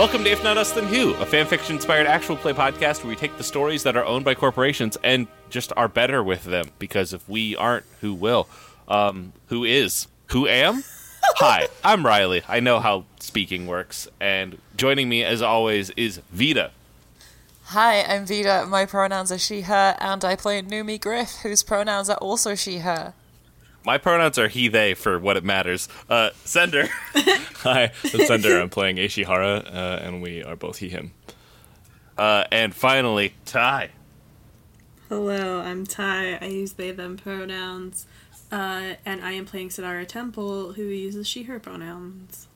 Welcome to If Not Us Then Who, a fanfiction inspired actual play podcast where we take the stories that are owned by corporations and just are better with them. Because if we aren't, who will? Um, who is? Who am? Hi, I'm Riley. I know how speaking works. And joining me, as always, is Vita. Hi, I'm Vida. My pronouns are she, her, and I play Numi Griff, whose pronouns are also she, her. My pronouns are he, they for what it matters. Uh, Sender. Hi, I'm Sender. I'm playing Ishihara, uh, and we are both he, him. Uh, and finally, Ty. Hello, I'm Ty. I use they, them pronouns. Uh, and I am playing Sadara Temple, who uses she, her pronouns.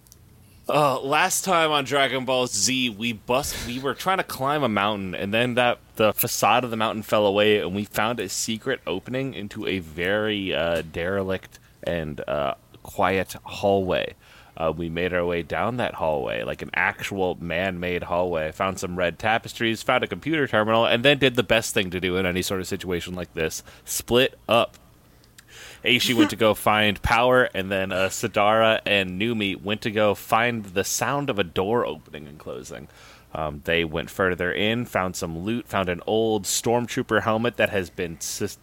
Uh, last time on Dragon Ball Z, we bust. We were trying to climb a mountain, and then that the facade of the mountain fell away, and we found a secret opening into a very uh, derelict and uh, quiet hallway. Uh, we made our way down that hallway, like an actual man-made hallway. Found some red tapestries, found a computer terminal, and then did the best thing to do in any sort of situation like this: split up. Aishi went to go find power, and then uh, Sadara and Numi went to go find the sound of a door opening and closing. Um, they went further in, found some loot, found an old stormtrooper helmet that has been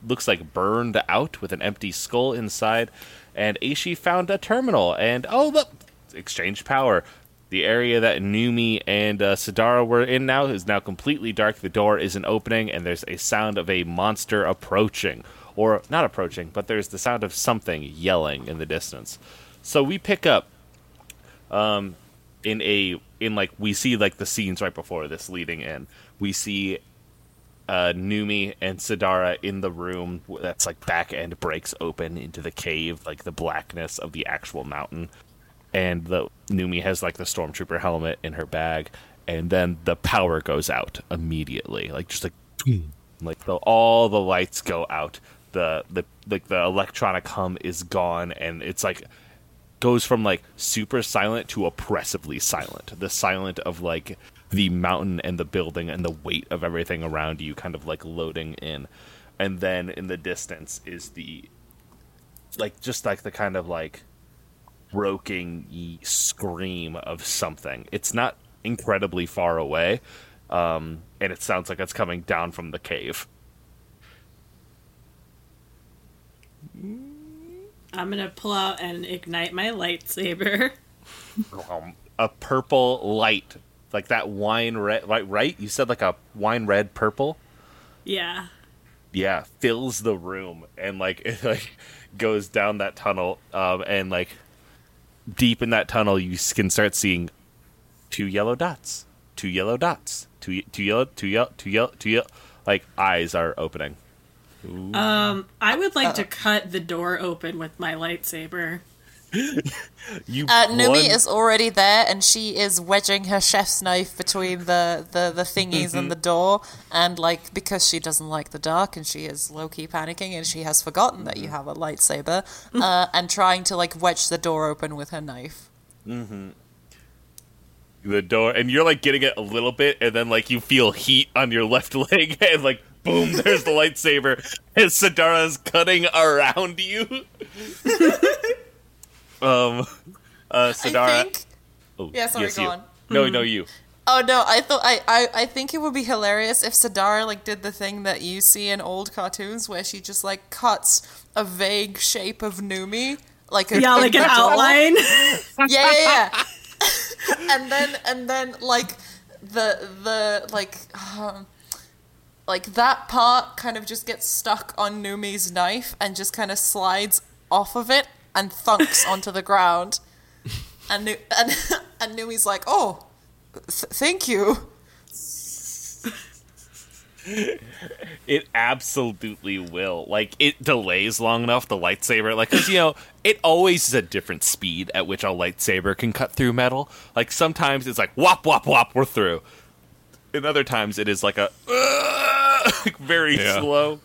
looks like burned out with an empty skull inside, and Aishi found a terminal. And oh look, exchanged power. The area that Numi and uh, Sadara were in now is now completely dark. The door isn't opening, and there's a sound of a monster approaching or not approaching, but there's the sound of something yelling in the distance. So we pick up um, in a in like we see like the scenes right before this leading in. We see uh, Numi and Sadara in the room that's like back end breaks open into the cave, like the blackness of the actual mountain. And the Numi has like the stormtrooper helmet in her bag, and then the power goes out immediately, like just like like the, all the lights go out the the like the electronic hum is gone and it's like goes from like super silent to oppressively silent. The silent of like the mountain and the building and the weight of everything around you kind of like loading in. And then in the distance is the like just like the kind of like broken scream of something. It's not incredibly far away um, and it sounds like it's coming down from the cave I'm gonna pull out and ignite my lightsaber. um, a purple light, like that wine red. Right, right? You said like a wine red purple. Yeah. Yeah, fills the room and like it like goes down that tunnel, um, and like deep in that tunnel, you can start seeing two yellow dots, two yellow dots, two two yellow, two yellow, two yellow, two yellow. Like eyes are opening. Ooh. Um, I would like uh, to cut the door open with my lightsaber. you uh, Numi is already there, and she is wedging her chef's knife between the the, the thingies mm-hmm. and the door, and like because she doesn't like the dark, and she is low key panicking, and she has forgotten that you mm-hmm. have a lightsaber, uh, and trying to like wedge the door open with her knife. Mm-hmm. The door, and you're like getting it a little bit, and then like you feel heat on your left leg, and like boom, there's the lightsaber, and Sadara's cutting around you. um, uh, Sadara. I think... Oh, yeah, sorry, yes, go you. on. No, no, you. Oh no, I thought I, I I think it would be hilarious if Sadara like did the thing that you see in old cartoons where she just like cuts a vague shape of Numi, like a, yeah, like an outline. yeah, yeah, yeah. and then and then like the the like um, like that part kind of just gets stuck on Numi's knife and just kind of slides off of it and thunks onto the ground. And Nu- and and Numi's like, "Oh, th- thank you." it absolutely will. Like it delays long enough the lightsaber, like because you know it always is a different speed at which a lightsaber can cut through metal. Like sometimes it's like whop whop whop, we're through. And other times it is like a very yeah. slow.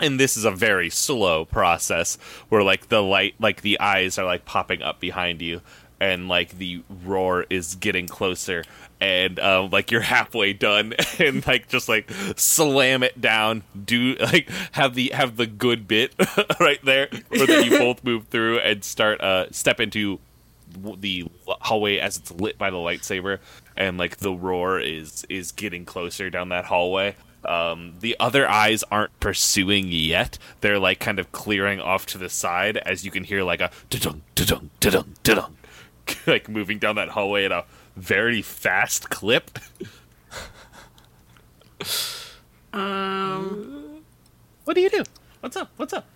And this is a very slow process where like the light, like the eyes are like popping up behind you, and like the roar is getting closer and um, like you're halfway done and like just like slam it down do like have the have the good bit right there where then you both move through and start uh step into the hallway as it's lit by the lightsaber, and like the roar is is getting closer down that hallway. Um, the other eyes aren't pursuing yet. They're like kind of clearing off to the side as you can hear like a da-dung, da-dung, da-dung, da-dung, like moving down that hallway at a very fast clip. Um, What do you do? What's up? What's up?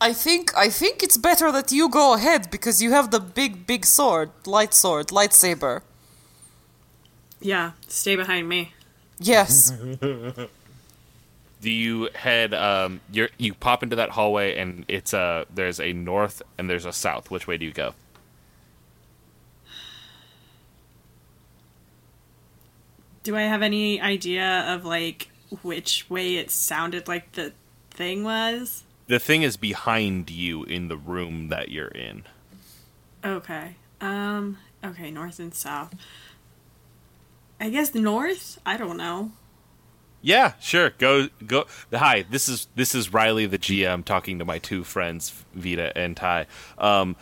I think I think it's better that you go ahead because you have the big big sword, light sword, lightsaber. yeah, stay behind me. Yes. do you head um you you pop into that hallway and it's a there's a north and there's a south which way do you go Do I have any idea of like which way it sounded like the thing was? The thing is behind you in the room that you're in Okay. Um. Okay, north and south. I guess north. I don't know. yeah sure go go hi this is this is riley the gm talking to my two friends vita and ty um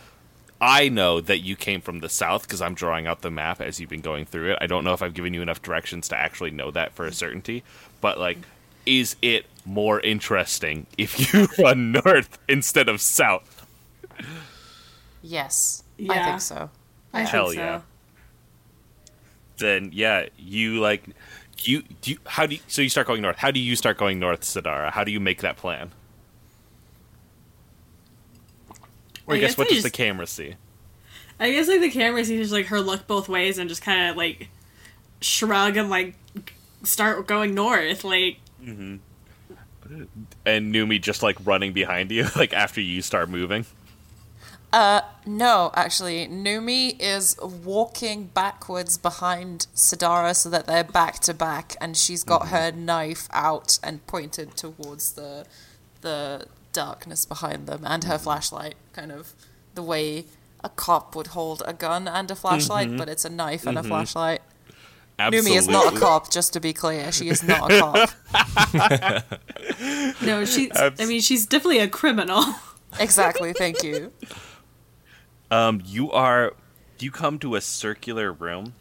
I know that you came from the south because I'm drawing out the map as you've been going through it. I don't know if I've given you enough directions to actually know that for a certainty, but like, is it more interesting if you run north instead of south? yes. I think so. I think Hell so. yeah. Then yeah, you like you do you, how do you, so you start going north. How do you start going north, Sadara? How do you make that plan? Or I, I guess, guess what does just- the camera see? I guess like the camera sees like her look both ways and just kind of like shrug and like start going north. Like mm-hmm. And Numi just like running behind you, like after you start moving. Uh, no, actually, Numi is walking backwards behind Sadara so that they're back to back, and she's got mm-hmm. her knife out and pointed towards the the darkness behind them, and her mm-hmm. flashlight, kind of the way a cop would hold a gun and a flashlight, mm-hmm. but it's a knife and a flashlight. Absolutely. Numi is not a cop, just to be clear. She is not a cop. no, she's. I mean, she's definitely a criminal. exactly. Thank you. Um, you are you come to a circular room,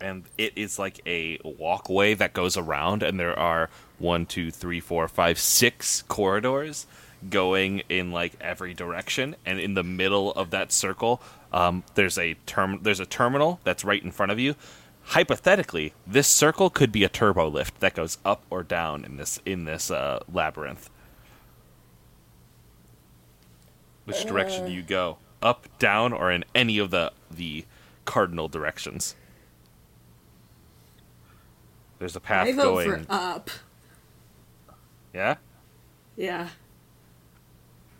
and it is like a walkway that goes around, and there are one, two, three, four, five, six corridors going in like every direction, and in the middle of that circle, um, there's a term there's a terminal that's right in front of you. Hypothetically, this circle could be a turbo lift that goes up or down in this in this uh, labyrinth. Which direction do you go? Up, down, or in any of the the cardinal directions? There's a path I vote going. for up. yeah. Yeah.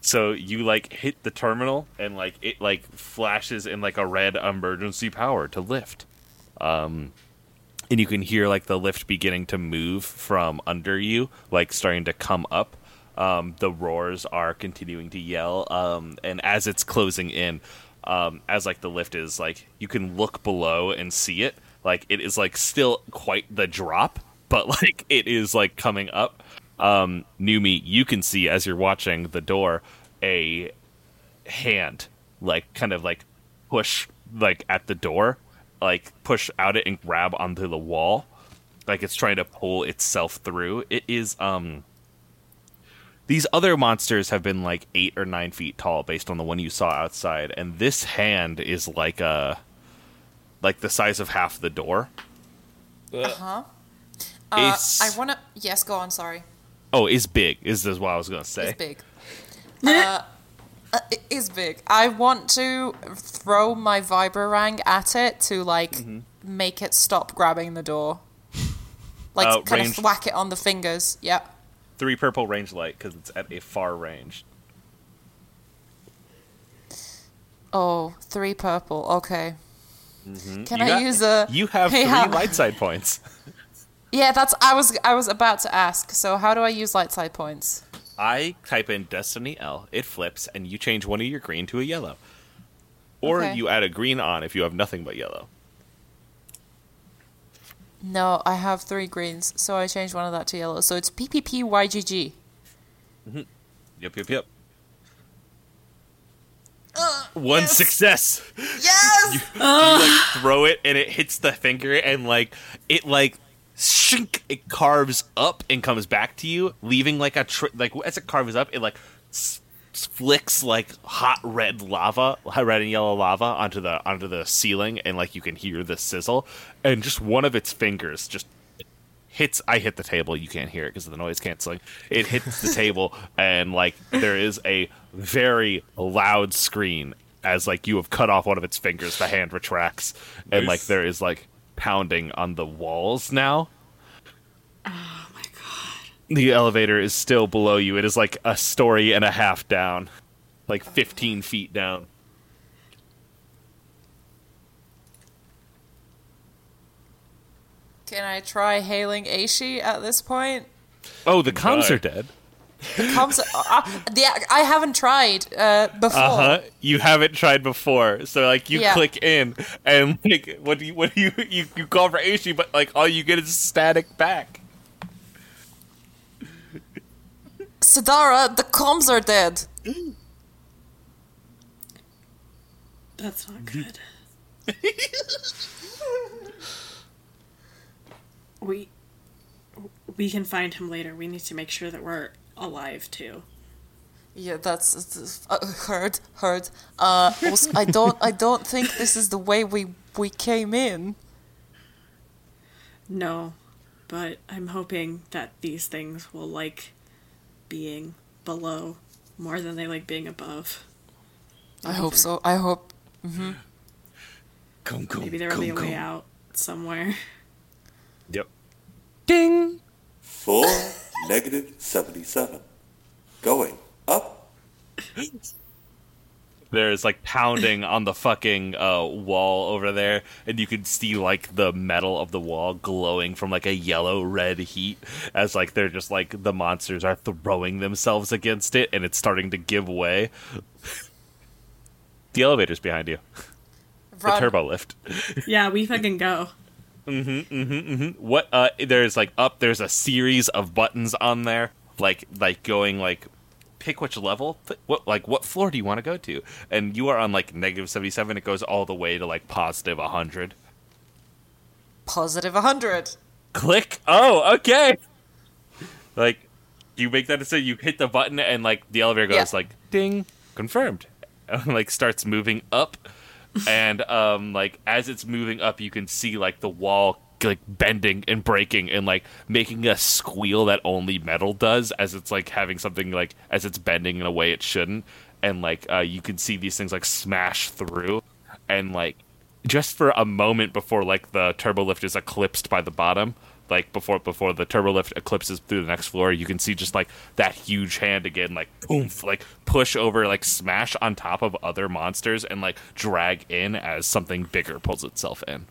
So you like hit the terminal and like it like flashes in like a red emergency power to lift. Um and you can hear like the lift beginning to move from under you, like starting to come up. Um, the roars are continuing to yell, um, and as it's closing in, um, as like the lift is like you can look below and see it. Like it is like still quite the drop, but like it is like coming up. Um, Numi, you can see as you're watching the door a hand like kind of like push like at the door like push out it and grab onto the wall like it's trying to pull itself through it is um these other monsters have been like eight or nine feet tall based on the one you saw outside and this hand is like a like the size of half the door Uh, Is- I want to. Yes, go on. Sorry. oh is big is this what i was gonna say It's big. Uh, uh, it is big. I want to throw my vibrarang at it to like Mm-hmm. make it stop grabbing the door. Like Uh, kind range- of whack it on the fingers. Yep. three purple range light because it's at a far range Oh, three purple. Okay. Can Mm-hmm. You I got- use a? you have Hey, three how- light side points Yeah, that's. I was. I was about to ask. So how do I use light side points? I type in Destiny L, it flips, and you change one of your green to a yellow. Or Okay. you add a green on if you have nothing but yellow. No, I have three greens, so I changed one of that to yellow. So it's PPPYGG. Yep, yep, yep. One Yes. success. Yes. you like throw it and it hits the finger and like it like shink it carves up and comes back to you leaving like a tr- like as it carves up it like s- flicks like hot red lava hot red and yellow lava onto the onto the ceiling and like you can hear the sizzle. And just one of its fingers just hits I hit the table you can't hear it because of the noise canceling. It hits the table and like there is a very loud scream as like you have cut off one of its fingers the hand retracts and like there is like pounding on the walls now. Oh my god. the elevator is still below you. It is like a story and a half down like 15 feet down. Can I try hailing Aishi at this point? oh the comms are dead Comes, uh, uh, yeah, I haven't tried uh, before. uh-huh you haven't tried before so like you Yeah. click in and like what do you what do you you, you call for Aishi but like all you get is static back Sadara, the comms are dead. That's not good. we we can find him later. We need to make sure that we're alive too. Yeah, that's, that's uh, heard, heard. Uh, also, I don't, I don't think this is the way we we came in. No, but I'm hoping that these things will like being below more than they like being above. I hope so. I hope. Mm-hmm. come come Maybe they're on the way out somewhere. yep ding Four, negative 77. Going up. there's like pounding on the fucking uh, wall over there, and you can see like the metal of the wall glowing from like a yellow red heat as like they're just like the monsters are throwing themselves against it, and it's starting to give way. the elevator's behind you. The Run. turbo lift. yeah, we fucking go. Mm-hmm, mm-hmm, mm-hmm. What? Uh, there's like up. There's a series of buttons on there, like like going like. Pick which level. What like what floor do you want to go to? And you are on like negative seventy seven. It goes all the way to like positive hundred. Positive 100. Click. Oh, okay. Like you make that decision. You hit the button, and like the elevator goes Yeah. like ding, confirmed. And, like starts moving up, and um like as it's moving up, you can see like the wall like bending and breaking and like making a squeal that only metal does as it's like having something like as it's bending in a way it shouldn't. And like uh, you can see these things like smash through. And like just for a moment before like the turbo lift is eclipsed by the bottom like before before the turbo lift eclipses through the next floor you can see just like that huge hand again like boom like push over like smash on top of other monsters and like drag in as something bigger pulls itself in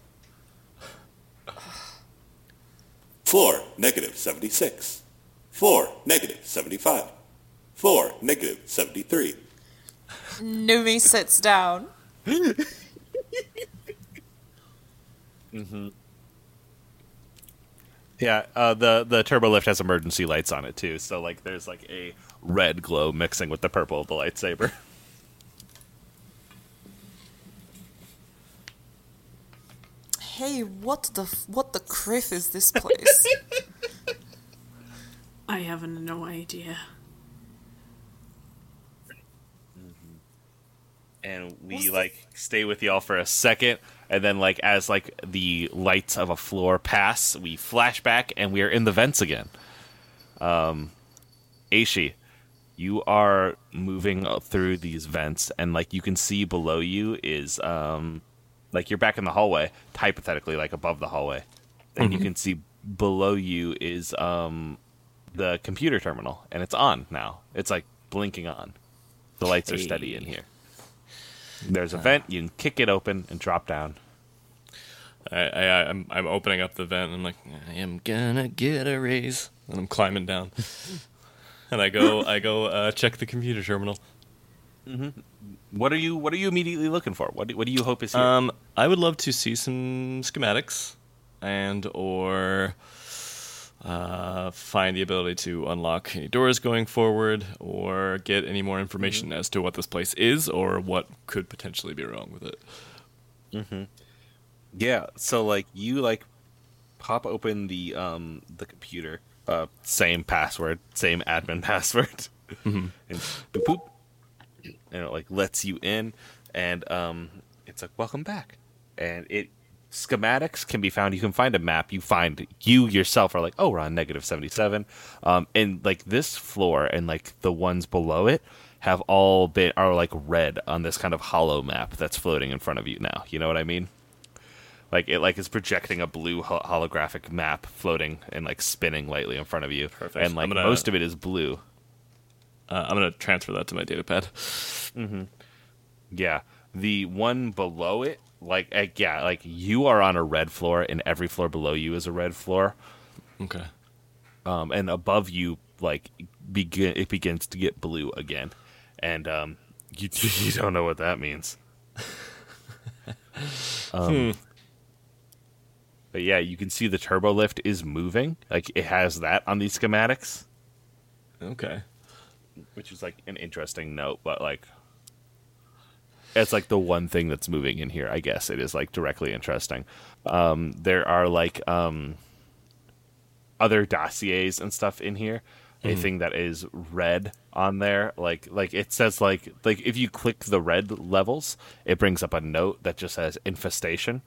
Floor, negative 76. Floor, negative 75. Floor, negative 73. Numi sits down. Mm-hmm. Yeah, uh, the the turbo lift has emergency lights on it too, so like there's like a red glow mixing with the purple of the lightsaber. Hey, what the what the kriff is this place? I have no idea. and we What's the- like stay with y'all for a second, and then like as like the lights of a floor pass, we flash back and we are in the vents again. Um, Aishi, you are moving through these vents, and like you can see below you is um, like you're back in the hallway, hypothetically, like above the hallway, and you can see below you is um the computer terminal, and it's on now. It's like blinking on. The lights are steady in here. There's a vent. You can kick it open and drop down. I, I, I'm, I'm opening up the vent. And I'm like, I am gonna get a raise, and I'm climbing down. and I go, I go uh, check the computer terminal. What are you What are you immediately looking for? What do, What do you hope is here? Um, I would love to see some schematics, and or uh, find the ability to unlock any doors going forward, or get any more information as to what this place is or what could potentially be wrong with it. Yeah, so like you like pop open the um the computer, uh same password, same admin password. And boop, boop. And it like lets you in and um it's like welcome back. And it schematics can be found. You can find a map. You find you yourself are like, oh, we're on negative seventy seven. Um and like this floor and like the ones below it have all been are like red on this kind of hollow map that's floating in front of you now. You know what I mean? like it like is projecting a blue ho- holographic map floating and like spinning lightly in front of you Perfect. and like gonna- most of it is blue Uh, I'm gonna transfer that to my data pad. yeah the one below it like uh, yeah like you are on a red floor and every floor below you is a red floor. Okay. um and above you like begin it begins to get blue again. And um you you don't know what that means. Um but yeah you can see the turbo lift is moving. Like it has that on these schematics. Okay. which is like an interesting note, but like it's like the one thing that's moving in here. I guess it is like directly interesting. Um, there are like um, other dossiers and stuff in here. Anything that is red on there, like like it says like like if you click the red levels, it brings up a note that just says infestation.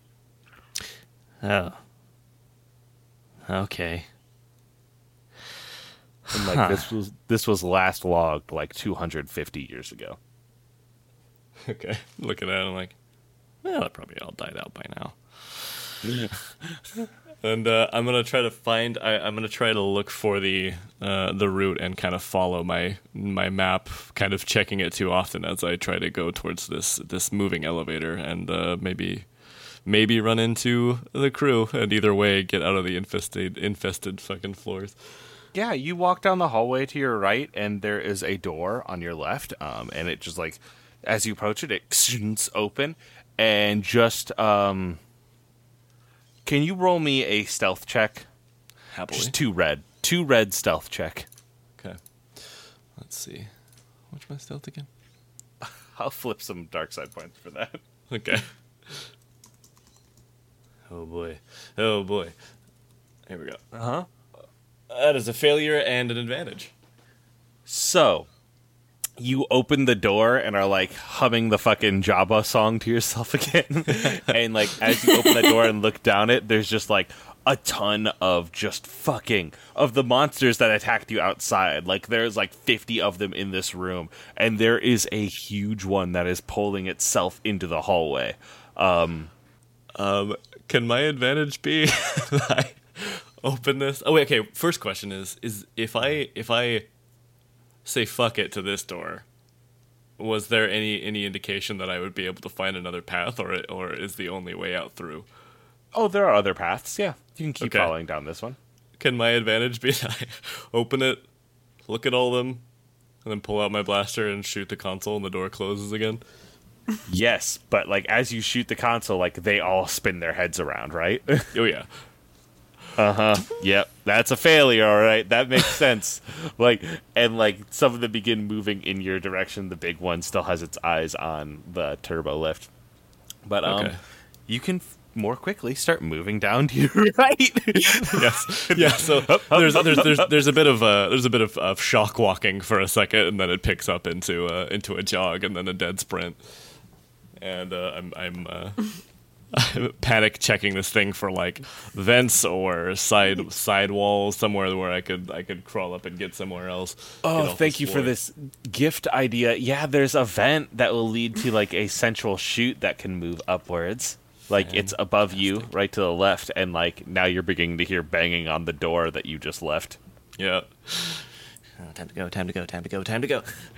Oh. Okay. And like this was this was last logged like 250 years ago. Okay. Looking at it, I'm like, well, that probably all died out by now. and uh, I'm gonna try to find. I, I'm gonna try to look for the uh, the route and kind of follow my my map, kind of checking it too often as I try to go towards this this moving elevator, and uh, maybe maybe run into the crew, and either way get out of the infested infested fucking floors. Yeah, you walk down the hallway to your right, and there is a door on your left. Um, and it just like, as you approach it, it open, and just um, can you roll me a stealth check? Happily. Just two red, two red stealth check. Okay. Let's see. What's my stealth again? I'll flip some dark side points for that. Okay. Oh boy. Oh boy. Here we go. Uh huh. That is a failure and an advantage. So, you open the door and are like humming the fucking Jabba song to yourself again. and like as you open the door and look down it, there's just like a ton of just fucking of the monsters that attacked you outside. Like there's like 50 of them in this room and there is a huge one that is pulling itself into the hallway. Um Um, can my advantage be I open this? Oh wait, okay. First question is is if I if I say fuck it to this door, was there any any indication that I would be able to find another path, or or is the only way out through? oh, there are other paths. Yeah. You can keep Okay. following down this one. Can my advantage be I open it, look at all of them, and then pull out my blaster and shoot the console, and the door closes again? Yes, but like as you shoot the console like they all spin their heads around, right? Oh yeah. Yep, that's a failure. All right, that makes sense. Like, and like some of them begin moving in your direction. The big one still has its eyes on the turbo lift, but um, Okay. you can f- more quickly start moving down to your right. yes, yeah. So there's there's there's there's a bit of uh, there's a bit of, of shock walking for a second, and then it picks up into uh, into a jog, and then a dead sprint. And uh, I'm I'm, uh, I'm panic checking this thing for like vents or side side walls somewhere where I could I could crawl up and get somewhere else. Oh, thank this you for this gift idea. Yeah, there's a vent that will lead to like a central chute that can move upwards. Like it's above you, right to the left, and like now you're beginning to hear banging on the door that you just left. Yeah. Oh, time to go! Time to go! Time to go! Time to go!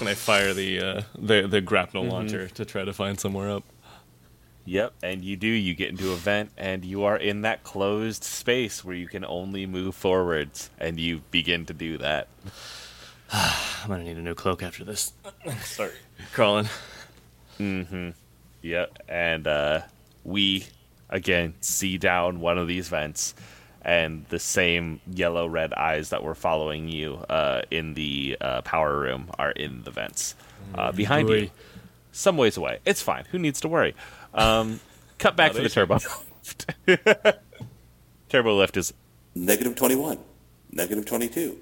and I fire the uh, the the grapnel Mm-hmm. launcher to try to find somewhere up. Yep, and you do. You get into a vent, and you are in that closed space where you can only move forwards, and you begin to do that. I'm gonna need a new cloak after this. Sorry, crawling. Mm-hmm. Yep, and uh, we again see down one of these vents, and the same yellow red eyes that were following you uh, in the uh, power room are in the vents uh, behind you, some ways away. It's fine. Who needs to worry? Um, cut back to the turbo turbo lift is Negative 21. Negative 22.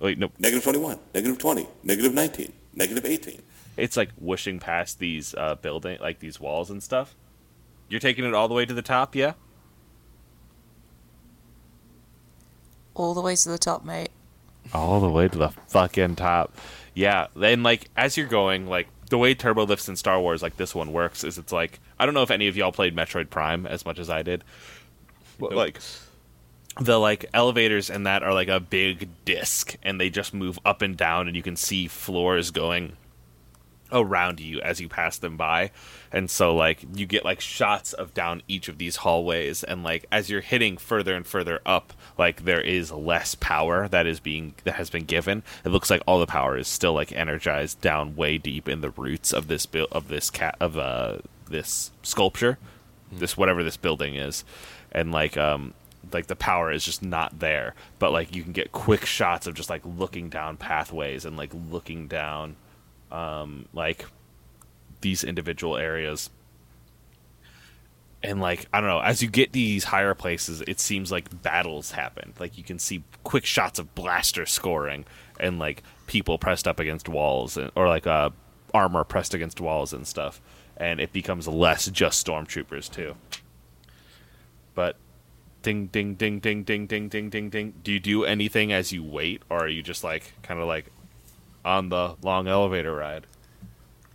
wait no, Negative 21. Negative 20. Negative 19. Negative 18. it's like whooshing past these uh, building like these walls and stuff. You're taking it all the way to the top, yeah? All the way to the top, mate. all the way to the fucking top. Yeah, Then, like as you're going, like the way turbo lifts in Star Wars, like this one works, is it's like I don't know if any of y'all played Metroid Prime as much as I did, but like the like elevators and that are like a big disc, and they just move up and down, and you can see floors going around you as you pass them by. And so like you get like shots of down each of these hallways. And like as you're hitting further and further up like there is less power that is being that has been given. It looks like all the power is still like energized down way deep in the roots of this build of this cat of uh this sculpture this whatever this building is. And like um like the power is just not there. But like you can get quick shots of just like looking down pathways and like looking down um, like these individual areas. And like I don't know, as you get these higher places, it seems like battles happen. Like you can see quick shots of blaster scoring and like people pressed up against walls and or like uh, armor pressed against walls and stuff. And it becomes less just stormtroopers too. But ding ding ding ding ding ding ding ding ding. Do you do anything as you wait, or are you just like kind of like on the long elevator ride.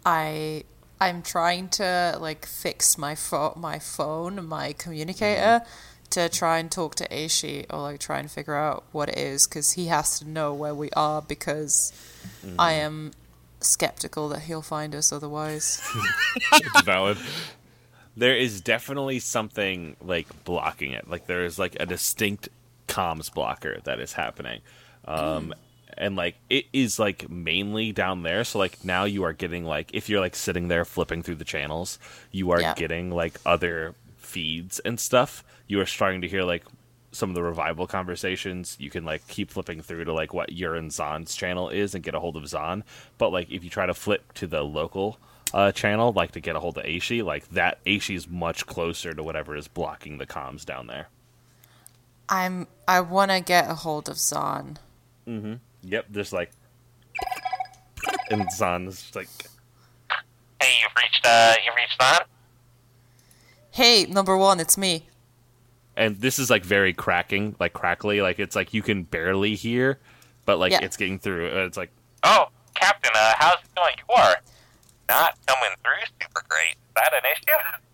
I I'm trying to like fix my pho- my phone, my communicator, mm-hmm. to try and talk to Aishi or like try and figure out what it is because he has to know where we are because mm-hmm. I am skeptical that he'll find us otherwise. It's valid. There is definitely something like blocking it. Like there is like a distinct comms blocker that is happening. Um mm. And like it is like mainly down there. So like now you are getting like if you're like sitting there flipping through the channels you are Yeah. getting like other feeds and stuff. You are starting to hear like some of the revival conversations. You can like keep flipping through to like what your and Zon's channel is and get a hold of Zon but like if you try to flip to the local uh, channel like to get a hold of Aishi like that Aishi is much closer to whatever is blocking the comms down there. I'm I want to get a hold of Zon. Yep just like and Zon's just like Hey, you've reached, uh, you've reached that? Hey, number one, it's me. and this is like very cracking, like crackly, like it's like you can barely hear, but like Yeah. it's getting through. Uh, It's like Oh, Captain, uh, how's it going? You are not coming through super great. Is that an issue?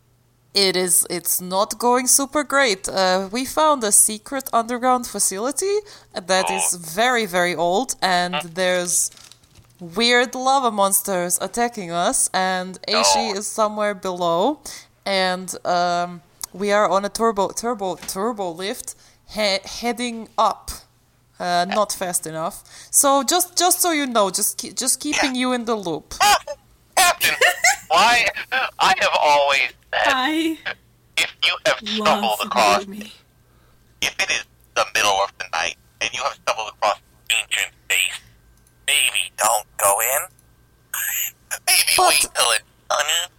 It is. It's not going super great. Uh, we found a secret underground facility that is very, very old, and there's weird lava monsters attacking us. And Aishi Oh. is somewhere below, and um, we are on a turbo, turbo, turbo lift he- heading up. Uh, not fast enough. So just, just so you know, just, keep, just keeping you in the loop. Captain, why? I have always I if you have stumbled across, me. if it is the middle of the night and you have stumbled across ancient space, maybe don't go in. maybe But- wait till it's done.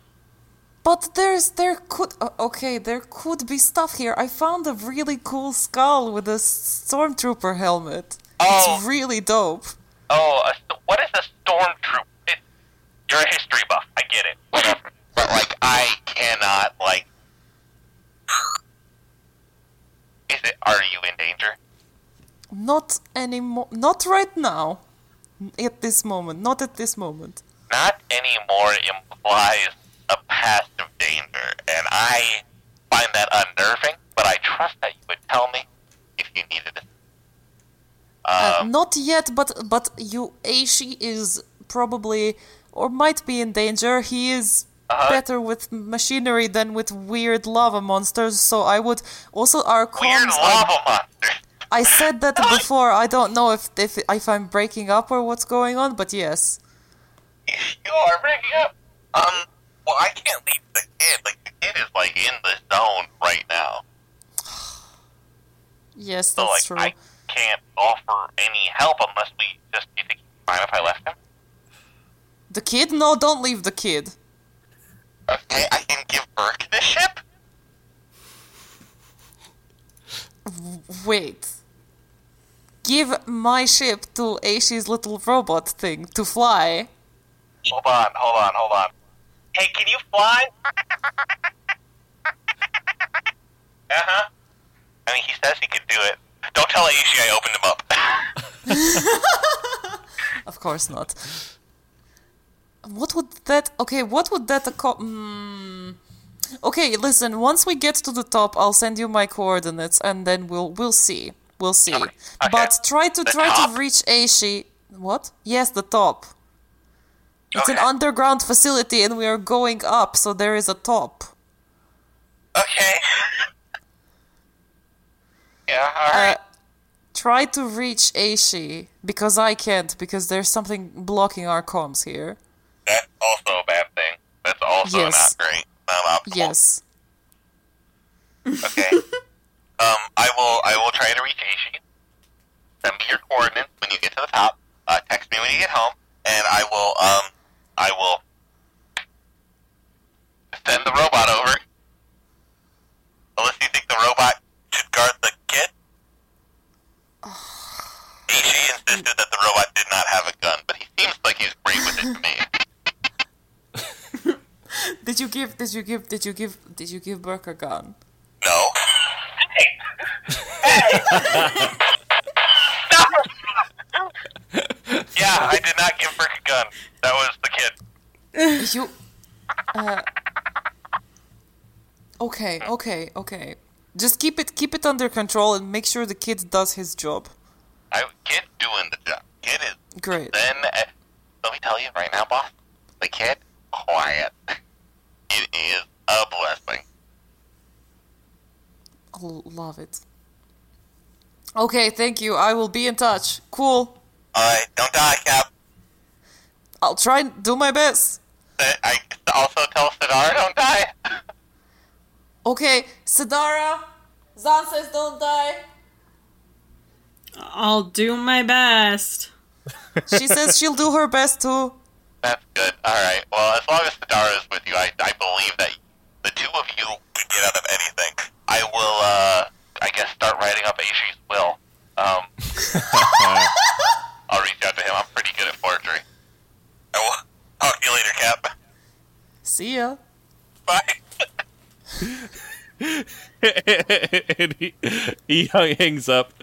But there's there could okay there could be stuff here. I found a really cool skull with a stormtrooper helmet. Oh. It's really dope. Oh, a, what is a stormtrooper? It, you're a history buff. I get it. Whatever. But like, I cannot like. Is it? Are you in danger? Not anymore. Not right now. At this moment. Not at this moment. Not anymore implies a past of danger, and I find that unnerving. But I trust that you would tell me if you needed it. Uh, Um, not yet, but but you Aishi is probably or might be in danger. He is Uh-huh. better with machinery than with weird lava monsters. So I would also our weird comms are lava monsters. I said that before. I don't know if if if I'm breaking up or what's going on, but yes. You are breaking up. Um. Well, I can't leave the kid. Like the kid is like in the zone right now. Yes, that's So like true. I can't offer any help unless we just. Do you think it's fine if I left him? The kid? No, don't leave the kid. Okay, I can give Burke the ship. Wait. Give my ship to Aishi's little robot thing to fly. Hold on, hold on, hold on. Hey, can you fly? uh huh. I mean, he says he can do it. Don't tell Aishi I opened him up. Of course not. What would that? Okay, what would that? Aco- mm. Okay, listen. Once we get to the top, I'll send you my coordinates, and then we'll we'll see. We'll see. Okay, But try to The try top? to reach Aishi. What? Yes, the top. It's an underground facility, and we are going up, so there is a top. okay. yeah, alright. Uh, try to reach Aishi because I can't because there's something blocking our comms here. That's also a bad thing. That's also Yes. not great. Not optimal. Yes. Okay. um, I will. I will try to reach Aishi. Send me your coordinates when you get to the top. Uh, text me when you get home, and I will. Um, I will send the robot over. Unless you think the robot should guard the kid. Aishi insisted that the robot did not have a gun, but he seems like he's great with it to me. Did you give? Did you give? Did you give? Did you give Burke a gun? No. yeah, I did not give Brick a gun. That was the kid. You. Uh, okay, okay, okay. Just keep it keep it under control and make sure the kid does his job. I kid doing the job. Kid is Great. then. Uh, let me tell you right now, boss. The kid, quiet. It is a blessing. L- love it. Okay, thank you. I will be in touch. Cool. All right, don't die, Cap. I'll try and do my best. Uh, I also tell Sadara don't die. Okay, Sadara. Zan says don't die. I'll do my best. She says she'll do her best too. That's good. All right. Well, as long as Sadara is with you, I, I believe that the two of you can get out of anything. I will, uh, I guess, start writing up Aishi's will. Um, I'll reach out to him. I'm pretty good at forgery. I will talk to you later, Cap. See ya. Bye. and he, he hangs up.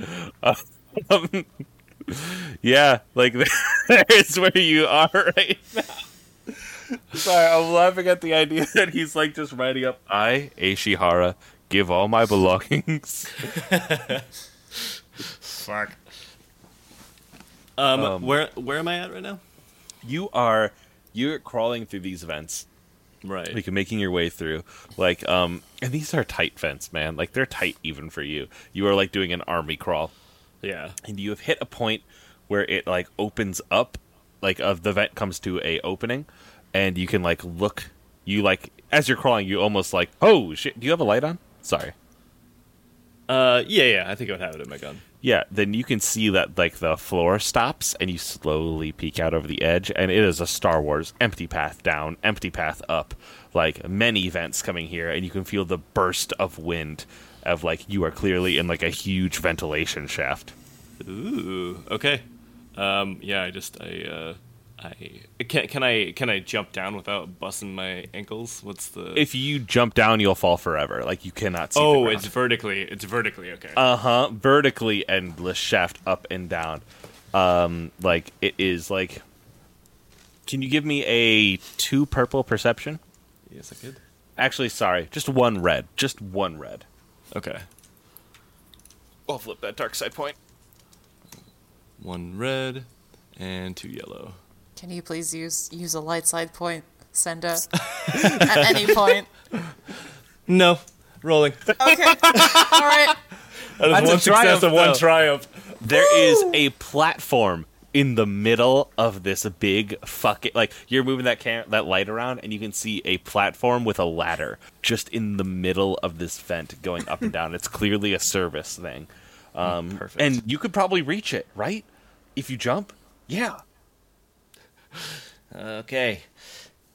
Um, yeah, like there's where you are right now. Sorry, I'm laughing at the idea that he's like just writing up. I, Aishihara, give all my belongings. Fuck. Um, Um, where where am I at right now? You are you're crawling through these vents. Right. like making your way through like um and these are tight vents man like they're tight even for you you are like doing an army crawl yeah. and you have hit a point where it like opens up like of the vent comes to a opening and you can like look you like as you're crawling you almost like oh shit do you have a light on sorry Uh, yeah, yeah. I think I would have it in my gun. yeah then you can see that like the floor stops and you slowly peek out over the edge and it is a star wars empty path down empty path up like many vents coming here and you can feel the burst of wind of like you are clearly in like a huge ventilation shaft Ooh. Okay. Um, yeah. I just I uh, I can can I can I jump down without busting my ankles? What's the? if you jump down you'll fall forever like you cannot see oh, it's vertically. It's vertically. Okay. uh-huh vertically endless shaft up and down um like it is like can you give me a two purple perception yes, I could. actually sorry just one red just one red Okay. I'll flip that dark side point. One red and two yellow. Can you please use use a light side point, Senda? At any point. No. Rolling. Okay. All right. That is That's a one success triumph, and one though. triumph. There is a platform in the middle of this big fucking like you're moving that cam- that light around and you can see a platform with a ladder just in the middle of this vent going up and down. It's clearly a service thing. Um, perfect. And you could probably reach it, right? If you jump. Yeah. Okay.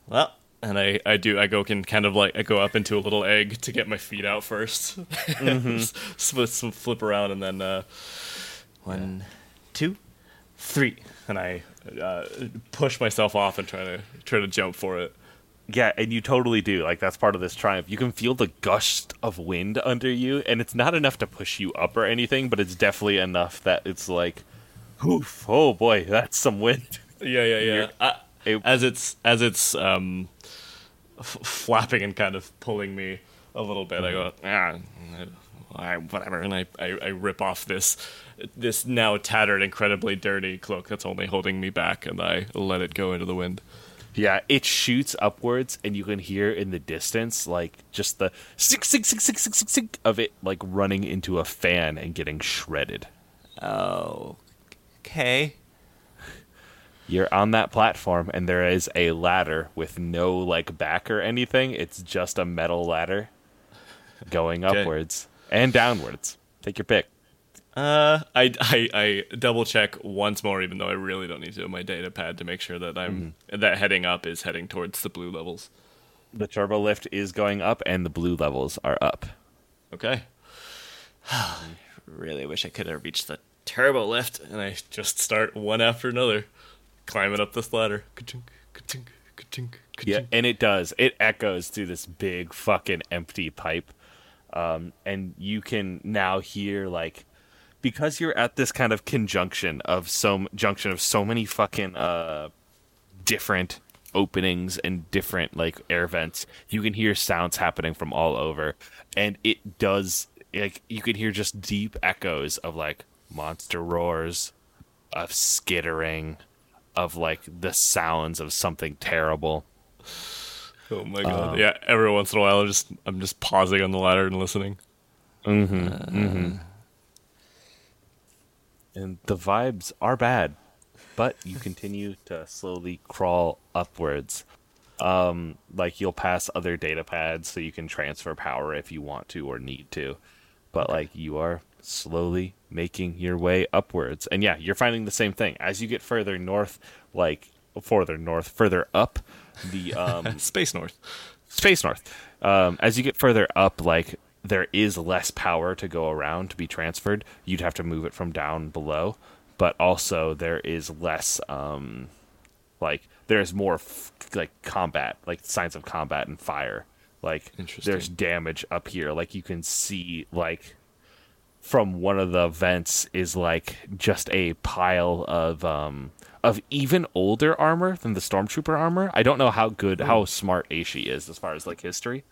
Well, and I, I do I go can kind of like I go up into a little egg to get my feet out 1st flip, flip around and then uh, one, two, three, and I uh, push myself off and try to try to jump for it. Yeah, and you totally do. Like that's part of this triumph. You can feel the gust of wind under you, and it's not enough to push you up or anything, but it's definitely enough that it's like, oof, oh boy, that's some wind. Yeah, yeah, yeah. Uh, it- as it's as it's um, f- flapping and kind of pulling me a little bit, I go, ah, I, whatever, and I, I, I rip off this this now tattered, incredibly dirty cloak that's only holding me back, and I let it go into the wind. Yeah, it shoots upwards, and you can hear in the distance like just the sink, sink, sink, sink, sink, sink, sink of it like running into a fan and getting shredded. Oh, okay. You're on that platform, and there is a ladder with no like back or anything. It's just a metal ladder going Okay. upwards and downwards. Take your pick. Uh, I, I, I double check once more, even though I really don't need to on my data pad to make sure that I'm that heading up is heading towards the blue levels. The turbo lift is going up, and the blue levels are up. Okay. I really wish I could have reached the turbo lift, and I just start one after another, climbing up this ladder. Ka-chink, ka-chink, ka-chink, Yeah, and it does. It echoes through this big fucking empty pipe. Um, and you can now hear like because you're at this kind of conjunction of so junction of so many fucking uh different openings and different like air vents, you can hear sounds happening from all over. And it does like you can hear just deep echoes of like monster roars, of skittering, of like the sounds of something terrible. Oh my god! yeah, every once in a while, I'm just I'm just pausing on the ladder and listening. Mhm. Mhm. And the vibes are bad, but you continue to slowly crawl upwards. Um, like you'll pass other data pads, so you can transfer power if you want to or need to. But like you are slowly making your way upwards, and yeah, you're finding the same thing as you get further north, like further north, further up. The um, Space North. space north. Um, as you get further up, like there is less power to go around to be transferred. You'd have to move it from down below, but also there is less, um, like there's more f- like combat, like signs of combat and fire. Like there's damage up here. Like you can see, like from one of the vents is like just a pile of um of even older armor than the stormtrooper armor. I don't know how good how smart Aishi is as far as like history.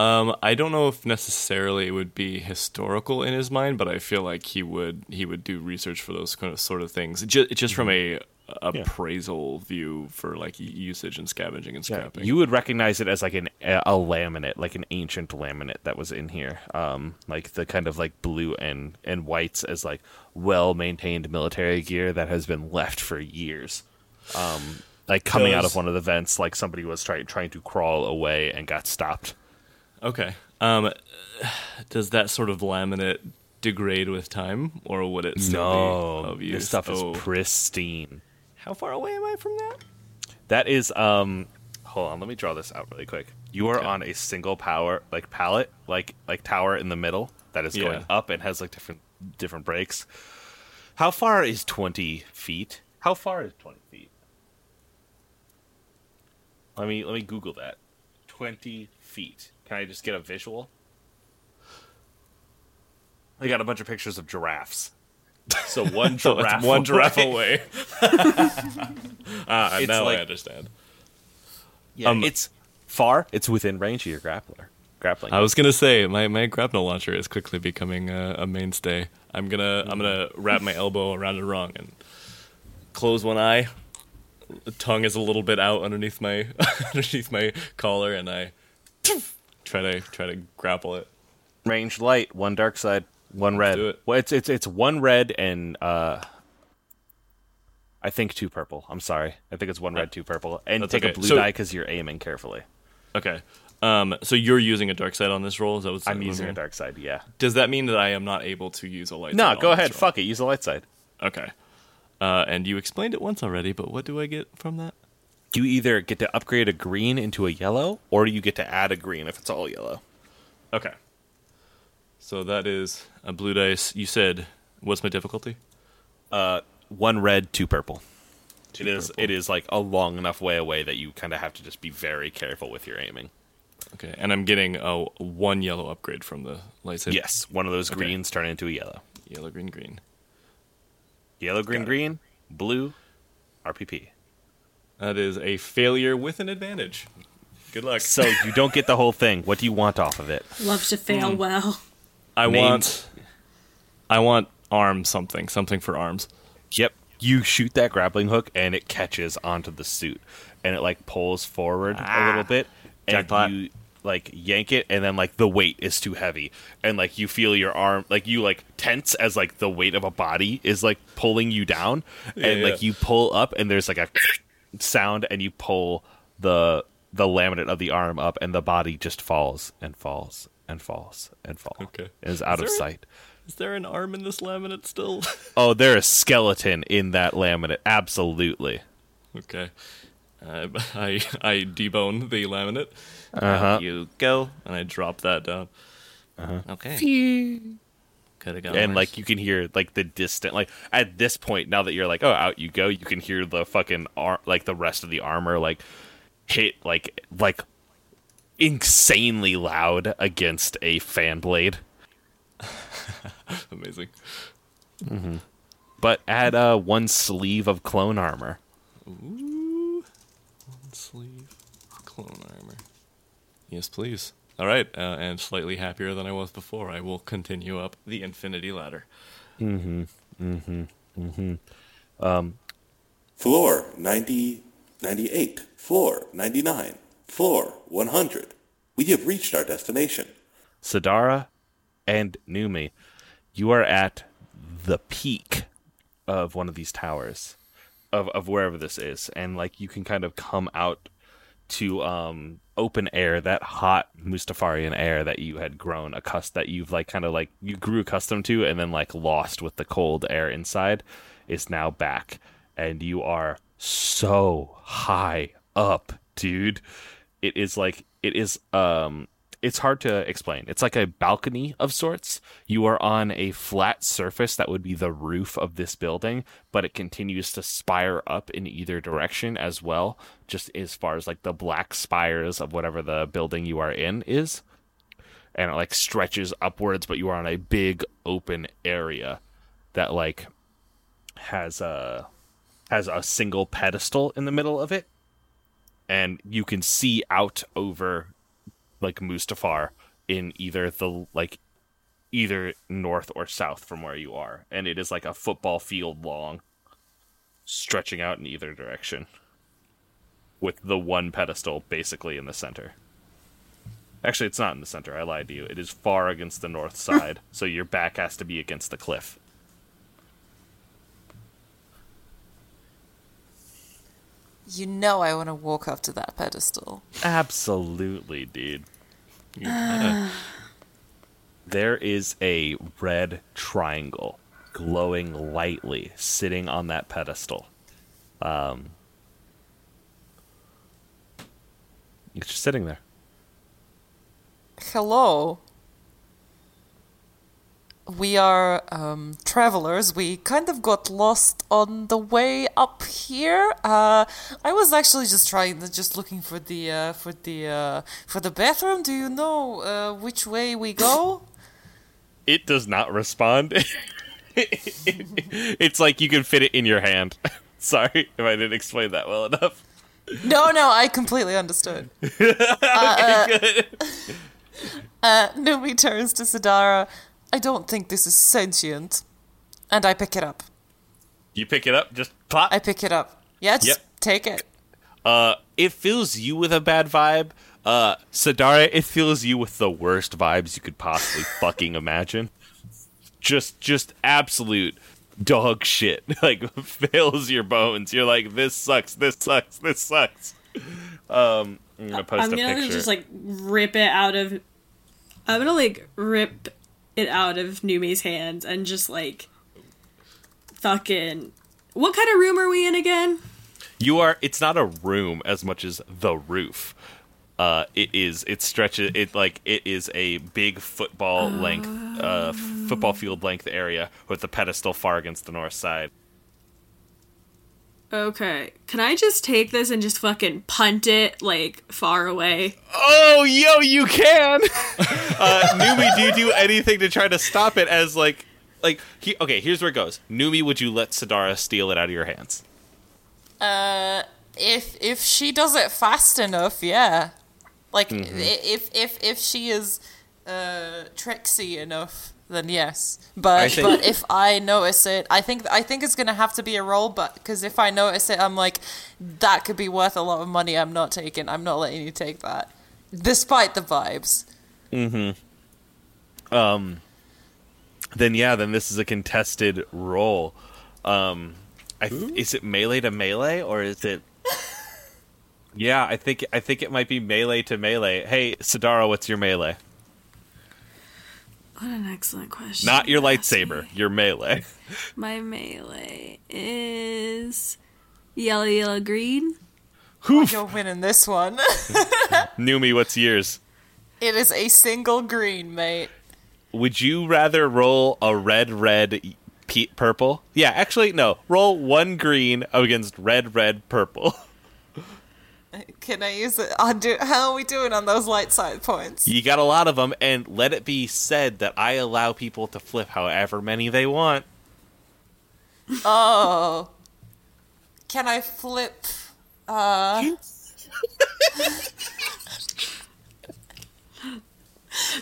Um, I don't know if necessarily it would be historical in his mind, but I feel like he would he would do research for those kind of sort of things, just, just from a appraisal view for like usage and scavenging and scrapping. You would recognize it as like an a laminate, like an ancient laminate that was in here. Um, like the kind of like blue and and whites as like well maintained military gear that has been left for years. Um, like coming out of one of the vents, like somebody was trying trying to crawl away and got stopped. Okay. Um, does that sort of laminate degrade with time, or would it still No, be of use? this stuff is Oh. pristine. How far away am I from that? That is um hold on, let me draw this out really quick. You are Okay. on a single power like pallet, like like tower in the middle that is going Yeah. up and has like different different breaks. How far is twenty feet? How far is twenty feet? Let me let me Google that. Twenty feet. Can I just get a visual? I got a bunch of pictures of giraffes. So one giraffe, it's one giraffe away. away. ah, It's now like- I understand. Yeah, Um, it's far. It's within range of your grappler. Grappling. I was gonna say my, my grapnel launcher is quickly becoming a, a mainstay. I'm gonna I'm gonna wrap my elbow around it wrong and close one eye. The tongue is a little bit out underneath my underneath my collar, and I try to try to grapple it. range light, one dark side, one red. do it. Well, it's it's it's one red and uh, I think two purple. I'm sorry, I think it's one red, two purple, and That's take okay. a blue So- die because you're aiming carefully. Okay. Um, so you're using a dark side on this roll? Is that what's I'm using a dark side. Yeah. Does that mean that I am not able to use a light? No, go ahead. Fuck it. Use the light side. Okay. Uh, and you explained it once already, but what do I get from that? You either get to upgrade a green into a yellow, or you get to add a green if it's all yellow. Okay. So that is a blue dice. You said what's my difficulty? Uh, One red, two purple. Two it is. purple. It is like a long enough way away that you kind of have to just be very careful with your aiming. Okay, and I'm getting a one yellow upgrade from the light side. Yes, one of those Okay. greens turn into a yellow. Yellow, green, green. Yellow, green, green, blue, RPP. That is a failure with an advantage. Good luck. So you don't get the whole thing. What do you want off of it? Love to fail hmm. well. I Named- want. I want arm something. Something for arms. Yep. You shoot that grappling hook and it catches onto the suit and it like pulls forward a ah. little bit and Jackpot. you like yank it and then like the weight is too heavy and like you feel your arm like you like tense as like the weight of a body is like pulling you down and Yeah, like you pull up and there's like a sound and you pull the the laminate of the arm up and the body just falls and falls and falls and falls Okay. and is out Is of there- sight. Is there an arm in this laminate still? Oh, there is skeleton in that laminate. Absolutely. okay. Uh, I I debone the laminate. Uh-huh. You go, and I drop that down. Uh-huh. Okay. Could have gone and worse. like you can hear like the distant like at this point now that you're like oh out you go you can hear the fucking ar- like the rest of the armor like hit like like insanely loud against a fan blade amazing. but add uh one sleeve of clone armor Ooh. One sleeve clone armor. Yes, please. All right, uh, and slightly happier than I was before. I will continue up the infinity ladder. Mhm. Mhm. Mhm. Um floor 90, 98. Floor 99. Floor 100. We have reached our destination. Sadara and Numi, you are at the peak of one of these towers of of wherever this is and like you can kind of come out to um open air that hot Mustafarian air that you had grown accustomed that you've like kind of like you grew accustomed to and then like lost with the cold air inside is now back. And you are so high up dude. It is like it is um it's hard to explain. It's like a balcony of sorts. You are on a flat surface that would be the roof of this building, but it continues to spire up in either direction as well, just as far as like the black spires of whatever the building you are in is. And it like stretches upwards, but you are on a big open area that like has a has a single pedestal in the middle of it. And you can see out over like Mustafar in either the like either north or south from where you are. And it is like a football field long stretching out in either direction with the one pedestal basically in the center. Actually it's not in the center. I lied to you. It is far against the north side so your back has to be against the cliff. You know I want to walk up to that pedestal. absolutely dude There is a red triangle glowing lightly sitting on that pedestal. Um, it's just sitting there. Hello. We are um, travelers. We kind of got lost on the way up here. Uh, I was actually just trying, to, just looking for the uh, for the uh, for the bathroom. Do you know uh, which way we go? It does not respond. it's like you can fit it in your hand. Sorry if I didn't explain that well enough. no, no, I completely understood. uh, uh, Numi turns to Sadara. I don't think this is sentient, and I pick it up. You pick it up, just plop. I pick it up. Yeah, just Yep. take it. Uh, it fills you with a bad vibe. Uh, Sadara, it fills you with the worst vibes you could possibly fucking imagine. Just, just absolute dog shit. Like fills your bones. You're like, this sucks. This sucks. This sucks. Um, I'm gonna post I'm a gonna picture. just like rip it out of. I'm gonna like rip it out of Numi's hands and just like fucking. What kind of room are we in again? You are. It's not a room as much as the roof. Uh, it is. It stretches. It like it is a big football length, uh, football field length area with the pedestal far against the north side. Okay, can I just take this and just fucking punt it like far away? Oh, yo, you can. uh, Numi, do you do anything to try to stop it? As like, like, he, okay, here's where it goes. Numi, would you let Sadara steal it out of your hands? Uh, if if she does it fast enough, yeah. Like Mm-hmm. if if if she is uh tricksy enough, then yes. But think- but if I notice it, I think I think it's gonna have to be a roll. But because if I notice it, I'm like, that could be worth a lot of money. I'm not taking. I'm not letting you take that, despite the vibes. Hmm. Um. Then yeah, then this is a contested roll. Um, I th- is it melee to melee or is it? yeah, I think I think it might be melee to melee. Hey, Sadara, what's your melee? What an excellent question. Not your lightsaber, me. your melee. My melee is yellow, yellow, green. You're winning this one. Numi, what's yours? it is a single green, mate. Would you rather roll a red, red, purple? Yeah, actually, no. Roll one green against red, red, purple. Can I use it? I'll do, how are we doing on those light side points? You got a lot of them, and let it be said that I allow people to flip however many they want. Oh. Can I flip? Uh,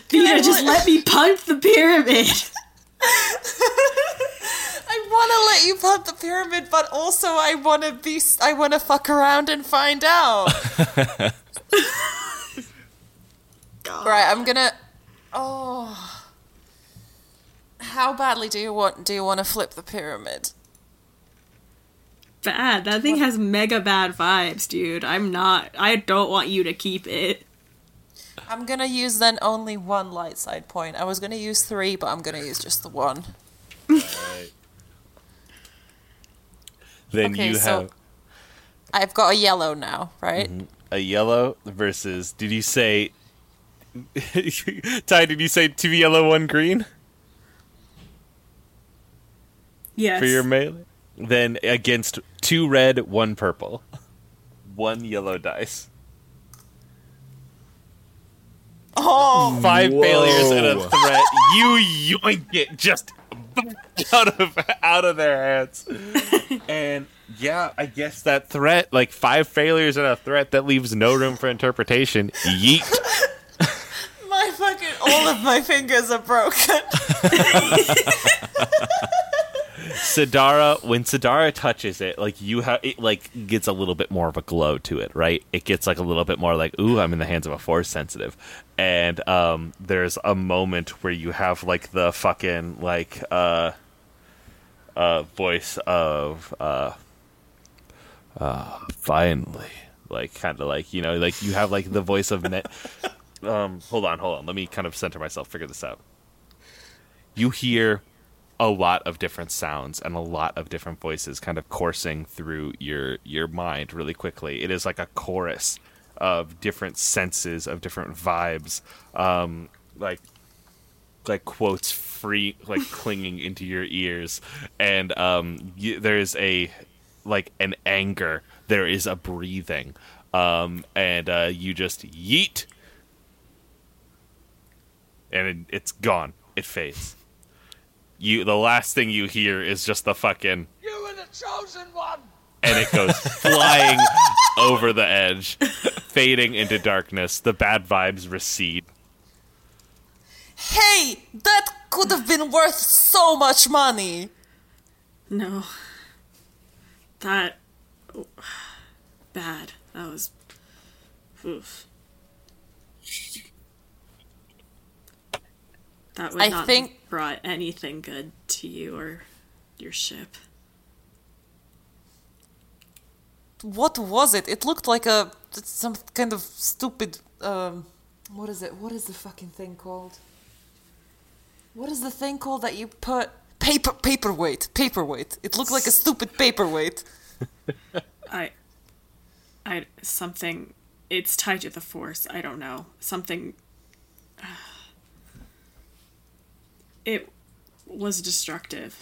Peter, just let me punt the pyramid. I want to let you pump the pyramid, but also I want to be. I want to fuck around and find out. right, I'm gonna. Oh. How badly do you want? Do you want to flip the pyramid? Bad. That thing has mega bad vibes, dude. I'm not. I don't want you to keep it. I'm gonna use then only one light side point. I was gonna use three, but I'm gonna use just the one. Then Okay, you so- have I've got a yellow now, right? Mm-hmm. a yellow versus. Did you say? Ty, did you say two yellow, one green Yes. for your melee? Then against two red, one purple, one yellow dice. Oh, Five Whoa. failures and a threat. You yoink it just out of out of their hands. and yeah, I guess that threat, like five failures and a threat that leaves no room for interpretation. Yeet. my fucking all of my fingers are broken. Sadara, when Sadara touches it, like you have, it like gets a little bit more of a glow to it, right? It gets like a little bit more like, ooh, I'm in the hands of a force sensitive, and um, there's a moment where you have like the fucking like uh, uh, voice of uh, uh, finally, like kind of like you know, like you have like the voice of net. um, hold on, hold on, let me kind of center myself, figure this out. You hear a lot of different sounds and a lot of different voices kind of coursing through your your mind really quickly. It is like a chorus of different senses, of different vibes, um, like like quotes free like clinging into your ears, and um, there is a like an anger. There is a breathing, um, and uh, you just yeet, and it, it's gone. It fades you the last thing you hear is just the fucking You were the chosen one! and it goes flying over the edge fading into darkness the bad vibes recede hey, that could have been worth so much money. No. That. Bad. That was. Oof. That would I not think- have brought anything good to you or your ship. What was it? It looked like a some kind of stupid. Um, what is it? What is the fucking thing called? What is the thing called that you put paper paperweight? Paperweight. It looked like a stupid paperweight. I, I something. It's tied to the force. I don't know something. It was destructive.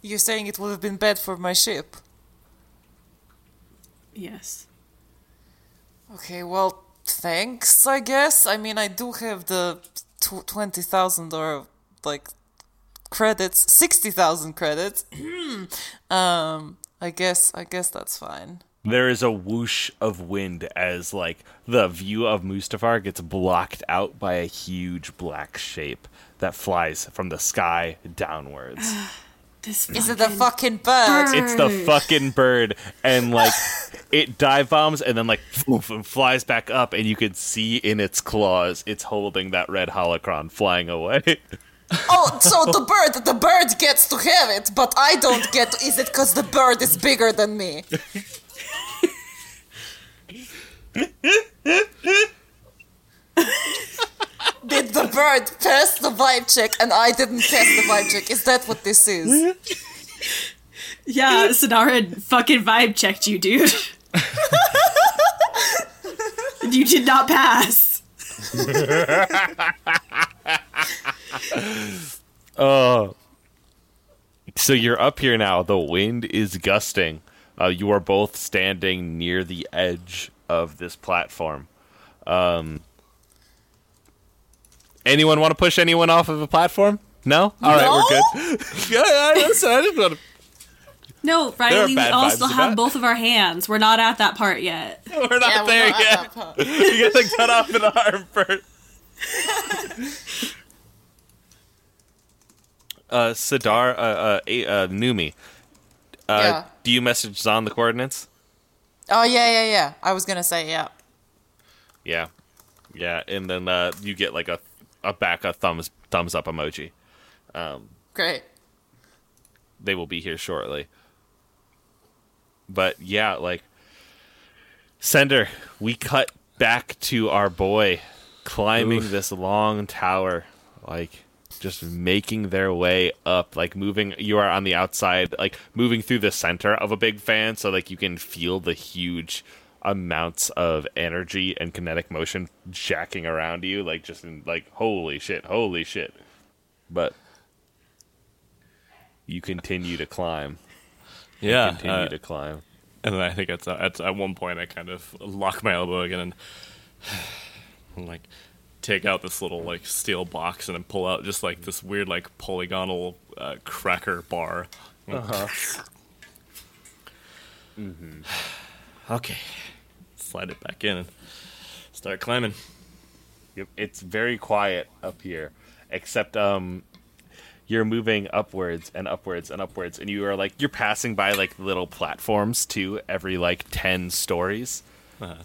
You're saying it would have been bad for my ship. Yes. Okay, well, thanks, I guess. I mean, I do have the tw- 20,000 or like credits, 60,000 credits. um, I guess I guess that's fine. There is a whoosh of wind as like the view of Mustafar gets blocked out by a huge black shape that flies from the sky downwards. This Is it the fucking bird? bird. it's the fucking bird and like it dive bombs and then like poof, and flies back up and you can see in its claws it's holding that red holocron flying away. Oh, so the bird, the bird gets to have it, but I don't get. To, is it because the bird is bigger than me? Did the bird pass the vibe check and I didn't pass the vibe check? Is that what this is? Yeah, Sonara fucking vibe checked you, dude. you did not pass. Oh. So you're up here now. The wind is gusting. Uh, you are both standing near the edge of this platform. Um, anyone want to push anyone off of a platform? No. All right, we're good. yeah, yeah, listen, I just want to. No, Riley, we all still have it. both of our hands. We're not at that part yet. We're not Yeah, we're there not at yet. you get the cut off an arm first. uh, Sidar, uh, uh, A- uh, Numi. Uh, Yeah. Do you message Zon the coordinates? Oh yeah, yeah, yeah. I was gonna say yeah. Yeah, yeah, and then uh, you get like a a back a thumbs thumbs up emoji. Um, Great. They will be here shortly. But yeah, like Sender, we cut back to our boy climbing this long tower, like just making their way up, like moving. You are on the outside, like moving through the center of a big fan, so like you can feel the huge amounts of energy and kinetic motion jacking around you, like just in, like holy shit, holy shit. But you continue to climb. Yeah, continue uh, to climb. and then I think at, at at one point I kind of lock my elbow again and, and like take out this little like steel box and then pull out just like this weird like polygonal uh, cracker bar. Okay, slide it back in and start climbing. Yep, it's very quiet up here, except um, you're moving upwards and upwards and upwards, and you are like you're passing by like little platforms too every like ten stories,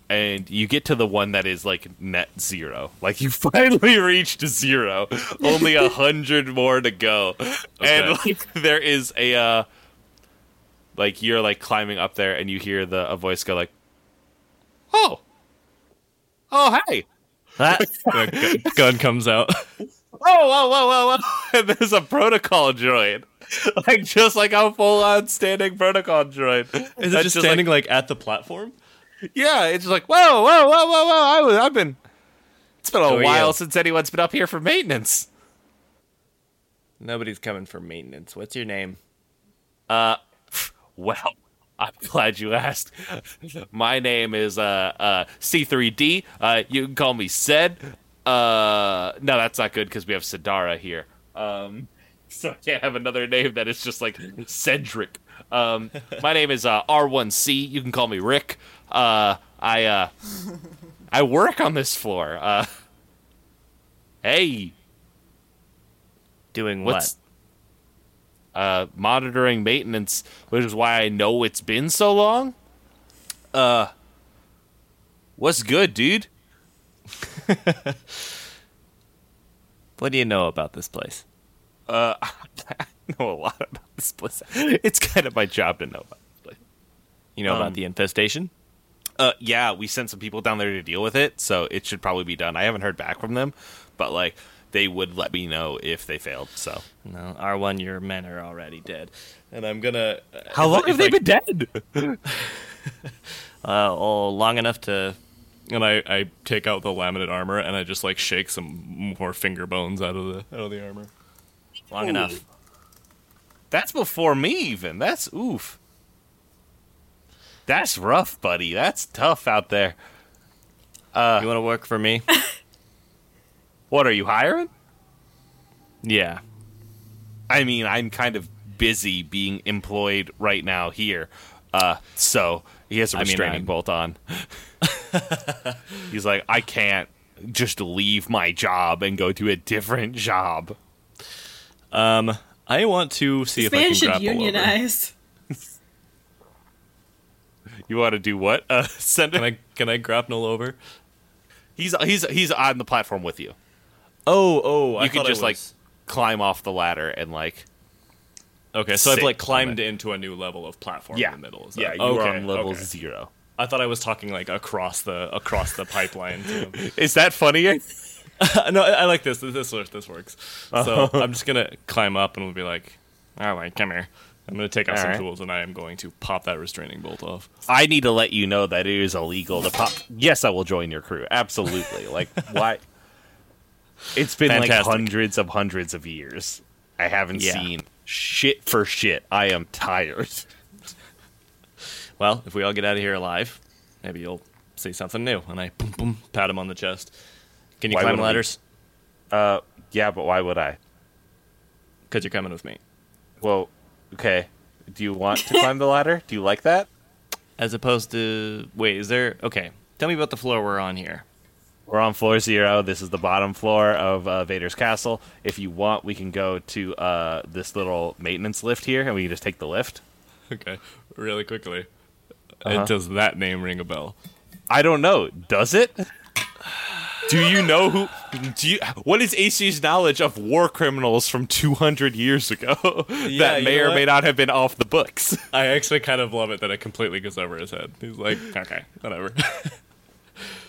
and you get to the one that is like net zero. Like you finally reached zero, only a hundred more to go, and like there is a uh, like you're like climbing up there, and you hear the a voice go like, "Oh, oh hey." A gu- gun comes out. whoa, whoa, whoa, whoa, whoa. And there's a protocol droid. Like, just like a full on standing protocol droid. Is it That's just standing Like, like, at the platform? Yeah, it's like, whoa, whoa, whoa, whoa, whoa. I was, I've been. It's been a while since anyone's been up here for maintenance. Nobody's coming for maintenance. What's your name? Uh, Well, I'm glad you asked. My name is uh, uh, C3D. Uh, you can call me Sed. Uh, no, that's not good because we have Sadara here. Um, so I can't have another name that is just like Cedric. Um, my name is uh, R1C. You can call me Rick. Uh, I uh, I work on this floor. Uh, hey, Doing what's uh monitoring maintenance which is why i know it's been so long uh what's good dude What do you know about this place? uh i know a lot about this place it's kind of my job to know about this place You know Um, about the infestation? Uh, yeah, we sent some people down there to deal with it, so it should probably be done. I haven't heard back from them, but like they would let me know if they failed. So No, R1, your men are already dead. And I'm gonna. how long have they been dead? Uh, oh, long enough to. And I, I take out the laminate armor and I just like shake some more finger bones out of the out of the armor. Long Ooh. enough. That's before me, even. That's oof. That's rough, buddy. That's tough out there. Uh, you want to work for me? What are you hiring? yeah. I mean, I'm kind of busy being employed right now here. Uh, so he has a restraining I'm- bolt on. He's like, I can't just leave my job and go to a different job. Um, I want to see if I can should grapple over. unionize. You want to do what? Uh, send Can. I can I grapple over? He's he's he's on the platform with you. Oh, oh, I You I just like climb off the ladder and like Okay, so I've like climbed into a new level of platform yeah, in the middle. Is that- yeah. You okay, are on level okay. zero. I thought I was talking like across the across the pipeline. Is that funny? no, I, I like this. This this works. This works. Uh-huh. So I'm just gonna climb up and we'll be like, all right, come here. I'm gonna take out All some right. tools and I am going to pop that restraining bolt off. I need to let you know that it is illegal to pop. Yes, I will join your crew. Absolutely. like why? It's been like hundreds of hundreds of years. I haven't Yeah. seen shit for shit. I am tired. Well, if we all get out of here alive, maybe you'll see something new. And I boom boom pat him on the chest. Can you Why climb wouldn't we? ladders? Uh, yeah, but why would I? Because you're coming with me. Well, okay. Do you want to climb the ladder? Do you like that? As opposed to wait, is there? Okay, tell me about the floor we're on here. We're on floor zero. This is the bottom floor of uh, Vader's castle. If you want, we can go to uh, this little maintenance lift here, and we can just take the lift. Okay, really quickly. Uh-huh. It does that name ring a bell? I don't know. Does it? Do you know who? Do you? What is AC's knowledge of war criminals from 200 years ago Yeah, that you may know or what? may not have been off the books? I actually kind of love it that it completely goes over his head. He's like, okay, whatever.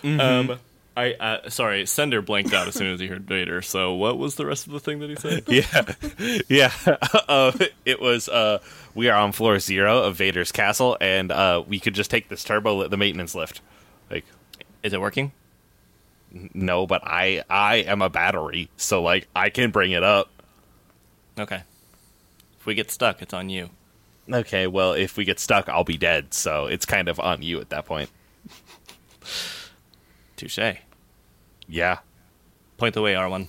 Um, I uh, sorry, sender blanked out as soon as he heard Vader. So what was the rest of the thing that he said? yeah, yeah. Uh, it was. Uh, we are on floor zero of Vader's castle, and uh, we could just take this turbo, the maintenance lift. Like, Is it working? No, but I, I am a battery, so like I can bring it up. Okay. If we get stuck, it's on you. Okay, well, if we get stuck, I'll be dead, so it's kind of on you at that point. Touche. Yeah. Point the way, R1.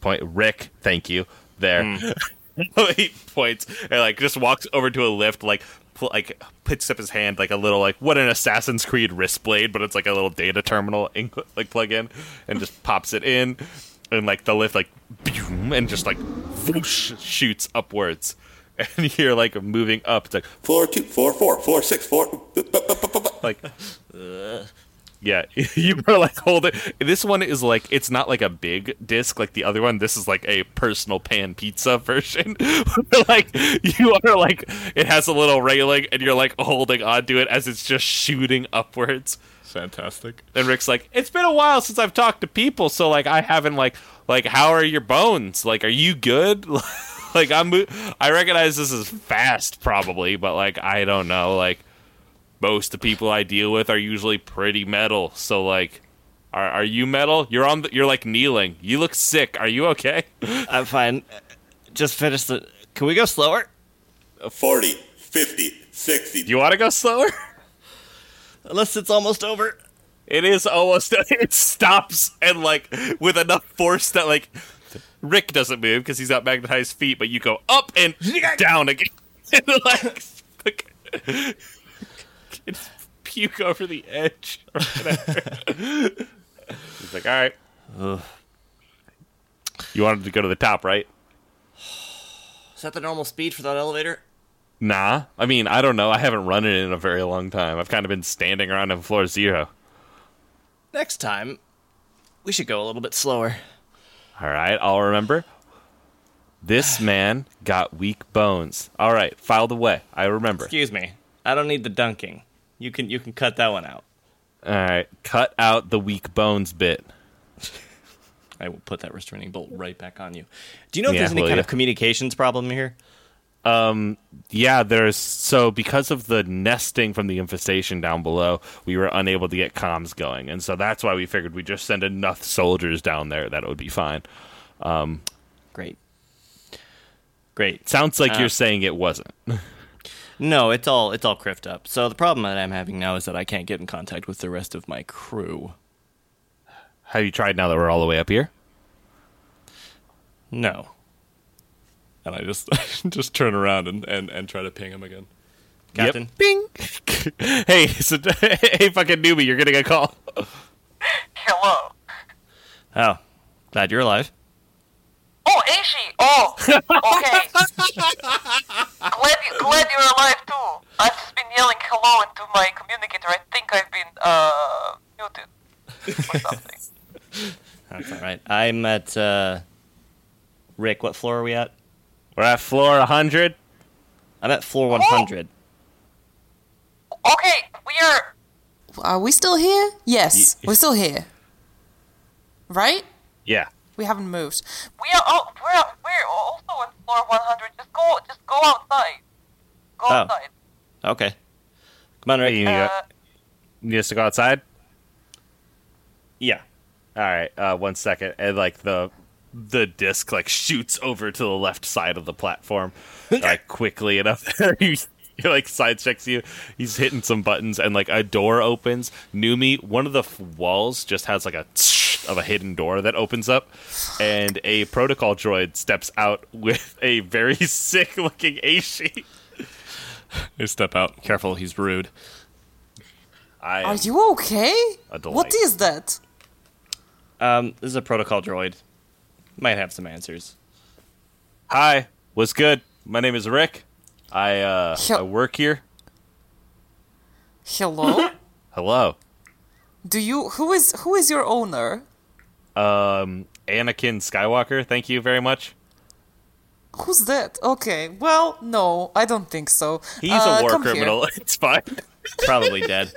point Rick, thank you. There. Hmm. he points and like just walks over to a lift, like like puts up his hand like a little like what an Assassin's Creed wrist blade, but it's like a little data terminal in- like plug in, and just pops it in, and like the lift like boom, and just like whoosh, shoots upwards, and you're like moving up. It's like four two four four four six four. like yeah you are like holding this one is like it's not like a big disc like the other one. This is like a personal pan pizza version. Like you are like it has a little railing and you're like holding onto it as it's just shooting upwards. Fantastic. and rick's like it's been a while since i've talked to people so like i haven't like like how are your bones? Like are you good? Like i'm i recognize this is fast probably but like i don't know like most of the people I deal with are usually pretty metal. So like, are are you metal? You're on. The, you're like kneeling. You look sick. Are you okay? I'm fine. Just finish the. Can we go slower? 40, 50, 60. Do you want to go slower? Unless it's almost over. It is almost. It stops and like with enough force that like Rick doesn't move because he's got magnetized feet, but you go up and down again. and like, it's puke over the edge. Or whatever. he's like, all right. You wanted to go to the top, right? Is that the normal speed for that elevator? Nah. I mean, I don't know. I haven't run it in a very long time. I've kind of been standing around on floor zero. Next time, we should go a little bit slower. All right, I'll remember. This man got weak bones. All right, filed away. I remember. Excuse me. I don't need the dunking. You can you can cut that one out. All right, cut out the weak bones bit. I will put that restraining bolt right back on you. Do you know if Yeah, there's any kind ya? of communications problem here? Um, Yeah, there's so because of the nesting from the infestation down below, we were unable to get comms going, and so that's why we figured we'd just send enough soldiers down there that it would be fine. Great. Great. Sounds like Uh, you're saying it wasn't. No, it's all it's all kriffed up. So the problem that I'm having now is that I can't get in contact with the rest of my crew. Have you tried now that we're all the way up here? No. And I just just turn around and, and, and try to ping him again. Captain. Yep. Bing. hey, so, hey, fucking newbie, you're getting a call. Hello. Oh, glad you're alive. Oh, Aishi! Oh, okay. Glad, you, glad you're alive too. I've just been yelling hello into my communicator. I think I've been, uh, muted or something. That's all right. I'm at uh, Rick. What floor are we at? We're at floor 100. I'm at floor 100. Okay, we are. Are we still here? Yes, Ye- we're still here. Right? Yeah. We haven't moved. We are. Oh, we're we're also on floor 100. Just go. Just go outside. Go Oh. outside. Okay. Come on, Rick. You, Uh, you need us to go outside? yeah. All right, uh, one second, and like the the disc like shoots over to the left side of the platform, like quickly enough. he he, like side checks you. He's hitting some buttons, and like a door opens. Numi, one of the f- walls just has like a tsh of a hidden door that opens up, and a protocol droid steps out with a very sick looking Aishi. I step out. Careful, he's rude. I Are you okay? What is that? Um, this is a protocol droid. Might have some answers. Hi, what's good? My name is Rick. I uh, Hel- I work here. Hello? Hello. Do you who is who is your owner? Um, Anakin Skywalker. Thank you very much. Who's that? Okay. Well, no, I don't think so. He's Uh, a war come here. criminal. It's fine. Probably dead.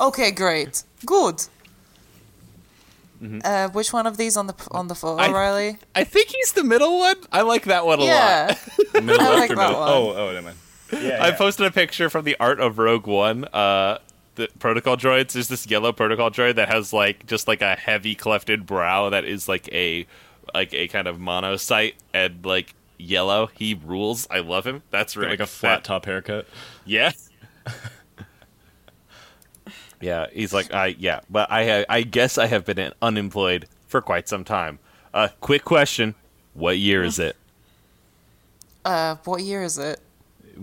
Okay, great. Good. Mm-hmm. Uh, which one of these on the on the phone, I- O'Reilly? I think he's the middle one. I like that one a lot. Yeah, Middle I left like that middle? one. Oh, oh, never mind. Yeah. I posted a picture from the art of Rogue One. Uh, the protocol droids. There's this yellow protocol droid that has like just like a heavy clefted brow that is like a like a kind of monocyte and like yellow. He rules. I love him. That's Got Rick. like a flat top haircut. Yeah. yeah, he's like, I yeah, but I I guess I have been unemployed for quite some time. Uh, quick question: What year is it? Uh, what year is it?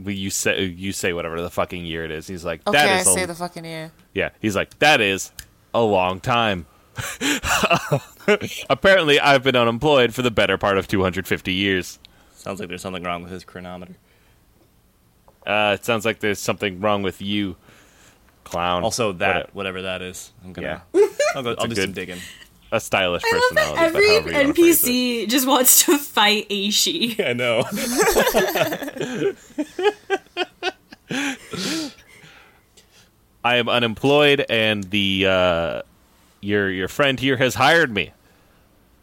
Will you say you say whatever the fucking year it is? He's like, Okay, that I is a, say the fucking year. yeah. He's like, that is a long time. Apparently, I've been unemployed for the better part of 250 years. Sounds like there's something wrong with his chronometer. Uh, it sounds like there's something wrong with you, clown. Also, that What whatever that is, I'm gonna. Yeah. I'll go. a I'll do some digging. A, stylish I personality. every however wanna phrase it. NPC just wants to fight Aishi. I know. I am unemployed, and the uh, your your friend here has hired me.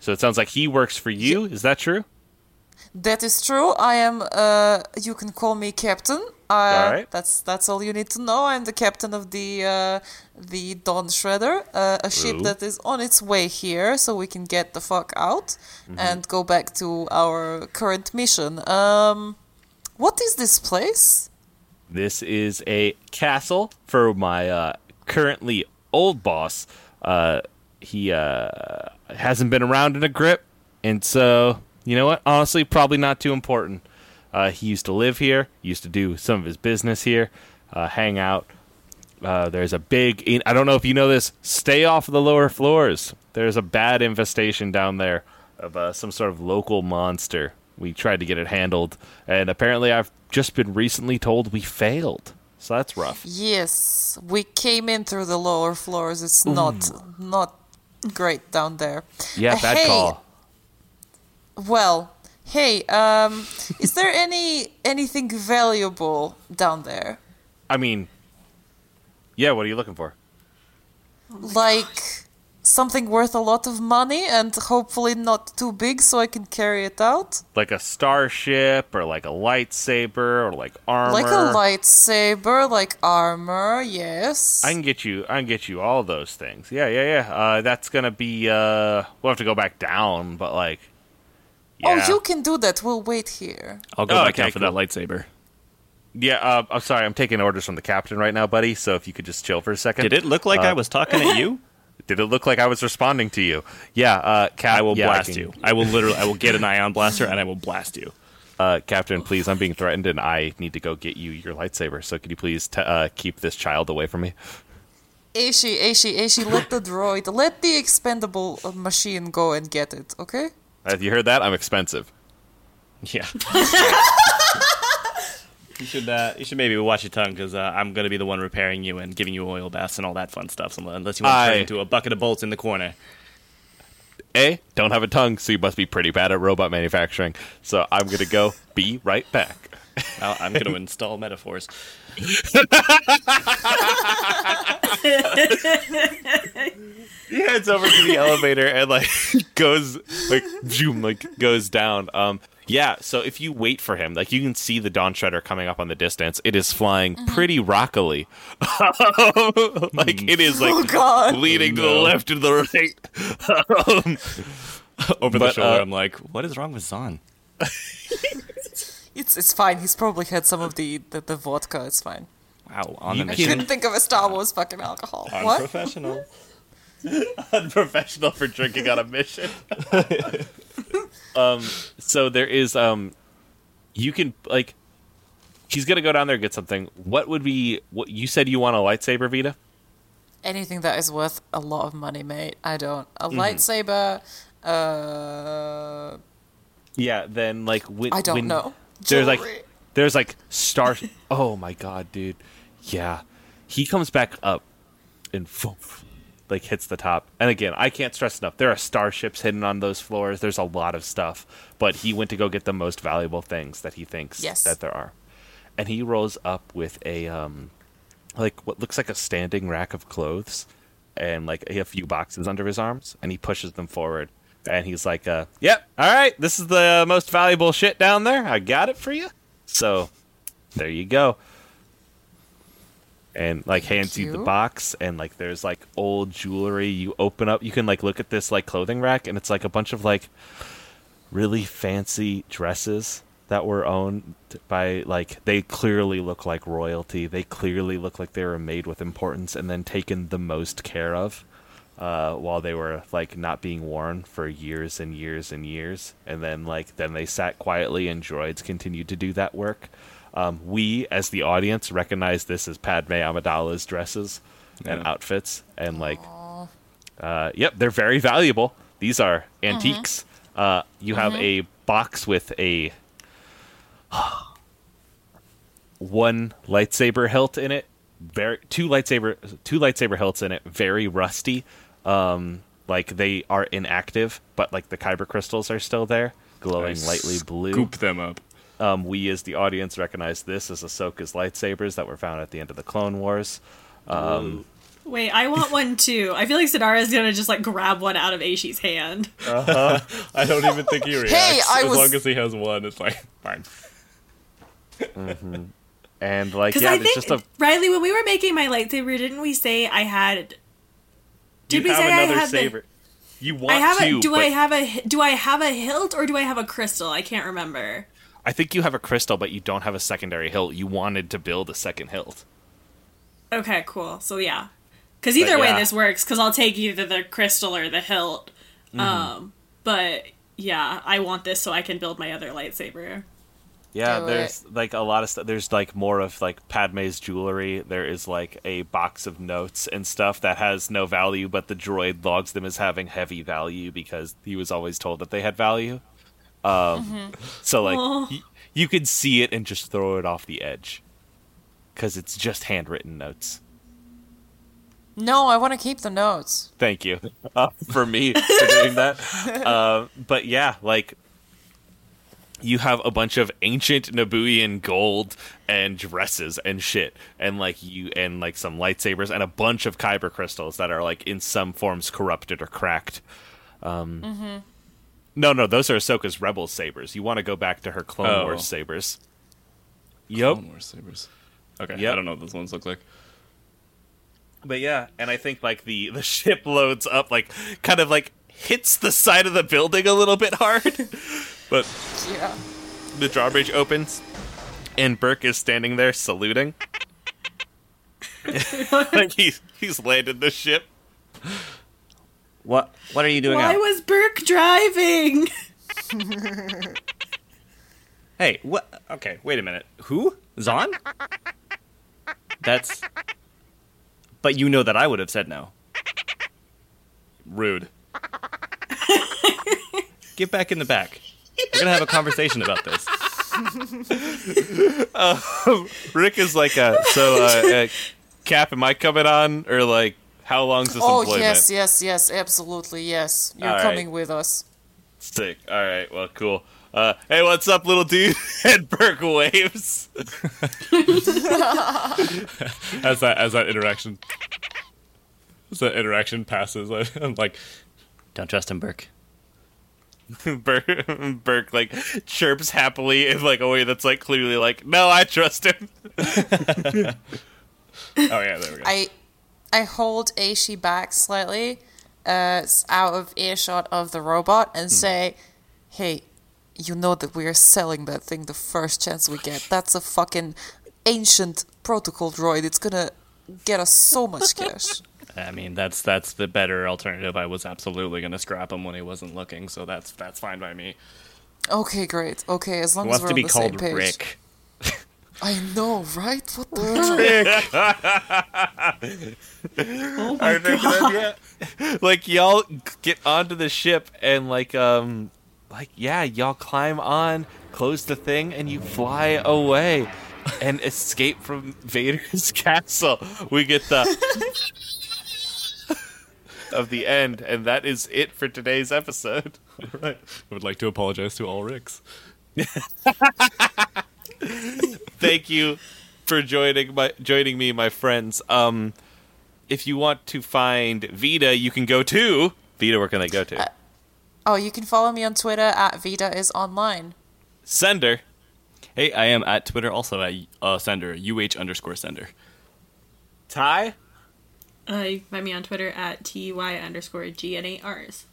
So it sounds like he works for you. Is that true? That is true. I am. Uh, you can call me captain. Uh, All right. That's that's all you need to know. I'm the captain of the uh, the Dawn Shredder, uh, a ship Ooh. that is on its way here, so we can get the fuck out Mm-hmm. and go back to our current mission. Um, what is this place? This is a castle for my uh, currently old boss. Uh, he uh, hasn't been around in a grip, and so you know what? Honestly, probably not too important. Uh, he used to live here, used to do some of his business here, uh, hang out. Uh, there's a big. In- I don't know if you know this. Stay off the lower floors. There's a bad infestation down there of uh, some sort of local monster. We tried to get it handled, and apparently, I've just been recently told we failed. So that's rough. Yes, we came in through the lower floors. It's not not great down there. Yeah, bad hey, call. Well, Hey, um, is there any anything valuable down there? I mean, yeah. What are you looking for? like something worth a lot of money and hopefully not too big so I can carry it out? Like a starship, or like a lightsaber, or like armor. Like a lightsaber, like armor, yes. I can get you. I can get you all those things. Yeah, yeah, yeah. Uh, that's gonna be. Uh, we'll have to go back down, but like. Oh, you can do that. We'll wait here. I'll go Oh, back okay, down for that lightsaber. Yeah, uh, I'm sorry. I'm taking orders from the captain right now, buddy. So if you could just chill for a second. Did it look like Uh, I was talking at you? Did it look like I was responding to you? Yeah, uh, Cap. I will yeah, blast can- you. I will literally. I will get an ion blaster and I will blast you. Uh, Captain, please. I'm being threatened, and I need to go get you your lightsaber. So could you please t- uh, keep this child away from me? Aishi, Aishi, Aishi, let the droid, let the expendable uh, machine go and get it, okay? Have you heard that? I'm expensive. Yeah. you should. Uh, you should maybe watch your tongue because uh, I'm going to be the one repairing you and giving you oil baths and all that fun stuff. So unless you want to I- turn into a bucket of bolts in the corner. A, don't have a tongue, so you must be pretty bad at robot manufacturing. So I'm gonna go. Be right back. Well, I'm going to install metaphors. He heads over to the elevator and like goes like zoom like goes down. Um yeah, so if you wait for him, like you can see the Dawn Shredder coming up on the distance. It is flying pretty rockily. like it is like Oh, God. leaning to the left and the right. Um, Over the shoulder, uh, I'm like, what is wrong with Zahn? It's it's fine. He's probably had some of the, the, the vodka. It's fine. Wow, on You the I mission. couldn't think of a Star Wars fucking alcohol. What? Unprofessional. unprofessional for drinking on a mission. um, so there is um, you can like, he's gonna go down there and get something. What would be what you said you want a lightsaber, Vita? Anything that is worth a lot of money, mate. I don't. A Mm-hmm. lightsaber. Uh, Yeah, then like when I don't when know. There's like there's like star. oh my god, dude. Yeah, he comes back up and foof, like hits the top. And again, I can't stress enough. There are starships hidden on those floors. There's a lot of stuff. But he went to go get the most valuable things that he thinks Yes. that there are. And he rolls up with a um, like what looks like a standing rack of clothes, and like a few boxes under his arms, and he pushes them forward. And he's like, uh, "Yep, all right, this is the most valuable shit down there. I got it for you." So, there you go. And like hands you the box, and like there's like old jewelry. You open up, you can like look at this like clothing rack, and it's like a bunch of like really fancy dresses that were owned by like they clearly look like royalty. They clearly look like they were made with importance and then taken the most care of uh, while they were like not being worn for years and years and years. And then like then they sat quietly and droids continued to do that work. Um, we as the audience recognize this as Padme Amidala's dresses and outfits and like uh, yep, they're very valuable. These are antiques. Uh, you have a box with a one lightsaber hilt in it. Very two lightsaber two lightsaber hilts in it. Very rusty. Um, like they are inactive, but like the kyber crystals are still there, glowing I lightly blue. Scoop them up. Um, we as the audience recognize this as Ahsoka's lightsabers that were found at the end of the Clone Wars. Um, Wait, I want one too. I feel like Sadara's gonna just like grab one out of Aishi's hand. I don't even think he reacts. I as was- long as he has one, it's like fine. and like yeah, I there's think just a Riley, when we were making my lightsaber, didn't we say I had? Did you we have say I another had the- You want I have to? a. Do but I have a? Do I have a hilt or do I have a crystal? I can't remember. I think you have a crystal, but you don't have a secondary hilt. You wanted to build a second hilt. Okay, cool. So yeah, because either way yeah. this works. Because I'll take either the crystal or the hilt. Mm-hmm. Um, but yeah, I want this so I can build my other lightsaber. Yeah, Do there's like a lot of stuff. There's like more of like Padme's jewelry. There is like a box of notes and stuff that has no value, but the droid logs them as having heavy value because he was always told that they had value. Um, so like y- you could see it and just throw it off the edge because it's just handwritten notes. No, I want to keep the notes. Thank you uh, for me for doing that. Uh, but yeah, like you have a bunch of ancient Nabuian gold and dresses and shit, and like you and like some lightsabers and a bunch of kyber crystals that are like in some forms corrupted or cracked. Um, No, no, those are Ahsoka's rebel sabers. You want to go back to her Clone Oh. Wars sabers. Yep. Clone Wars sabers. Okay, Yep. I don't know what those ones look like. But yeah, and I think like the the ship loads up, like kind of like hits the side of the building a little bit hard. but Yeah. the drawbridge opens, and Burke is standing there saluting. like he's he's landed the ship. What What are you doing Why out? was Burke driving? Hey, what? Okay, wait a minute. Who? Zon? That's. But you know that I would have said no. Rude. Get back in the back. We're gonna have a conversation about this. Rick is like, a, so uh, uh, Cap, am I coming on, or like, how long's this Oh employment? yes, yes, yes, absolutely, yes. You're All right. coming with us. Sick. All right. Well, cool. Uh, hey, what's up, little dude? and Burke waves. As that as that interaction as that interaction passes, I, I'm like, Don't trust him, Burke. Burke, Burke like chirps happily in like a way that's like clearly like, no, I trust him. oh yeah, there we go. I I hold Aishi back slightly, uh, out of earshot of the robot, and say, "Hey, you know that we are selling that thing the first chance we get. That's a fucking ancient protocol droid. It's gonna get us so much cash." I mean, that's that's the better alternative. I was absolutely gonna scrap him when he wasn't looking, so that's that's fine by me. Okay, great. Okay, as long as we're to on be the same called page. Rick. I know, right? What the hell? Oh I my remember god. that, yeah. Like y'all get onto the ship and like um like yeah, y'all climb on, close the thing, and you fly away and escape from Vader's castle. We get the of the end, and that is it for today's episode. right. I would like to apologize to all Ricks. Thank you for joining my joining me, my friends. Um if you want to find Vita, you can go to Vita, where can they go to? Oh, you can follow me on Twitter at Vita is online. Sender. Hey, I am at Twitter also at uh, sender uh underscore sender. Ty. Uh, you can find me on Twitter at ty underscore gn8rs.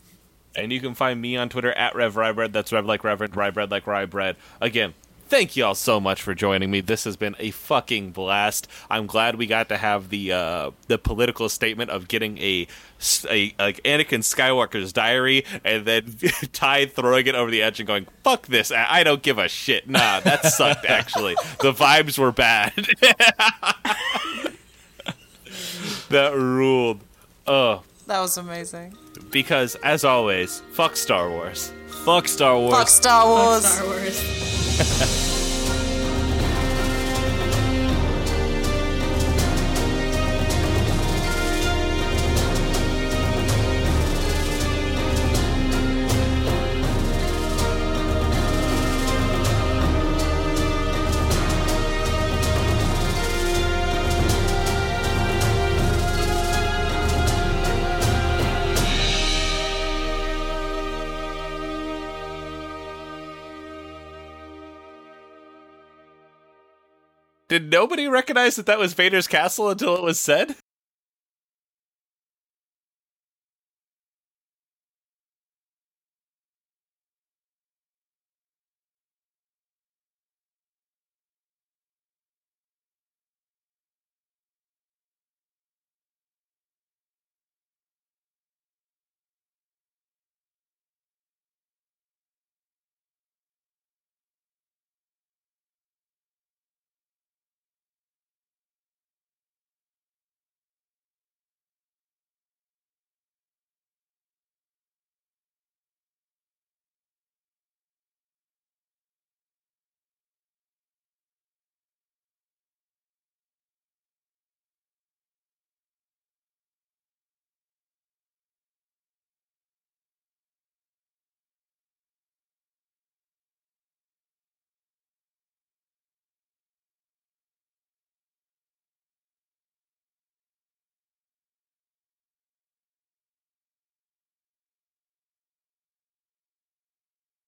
And you can find me on Twitter at Rev Rybread. That's Rev like Reverend, Rybread like Rybread. Again, thank you all so much for joining me. This has been a fucking blast. I'm glad we got to have the uh, the political statement of getting a, a like Anakin Skywalker's diary, and then Ty throwing it over the edge and going, "Fuck this! I, I don't give a shit." Nah, that sucked. Actually, the vibes were bad. that ruled. Oh, That was amazing. because as always, fuck Star Wars. Fuck Star Wars. Fuck Star Fuck Wars. Star Wars. Did nobody recognize that that was Vader's castle until it was said?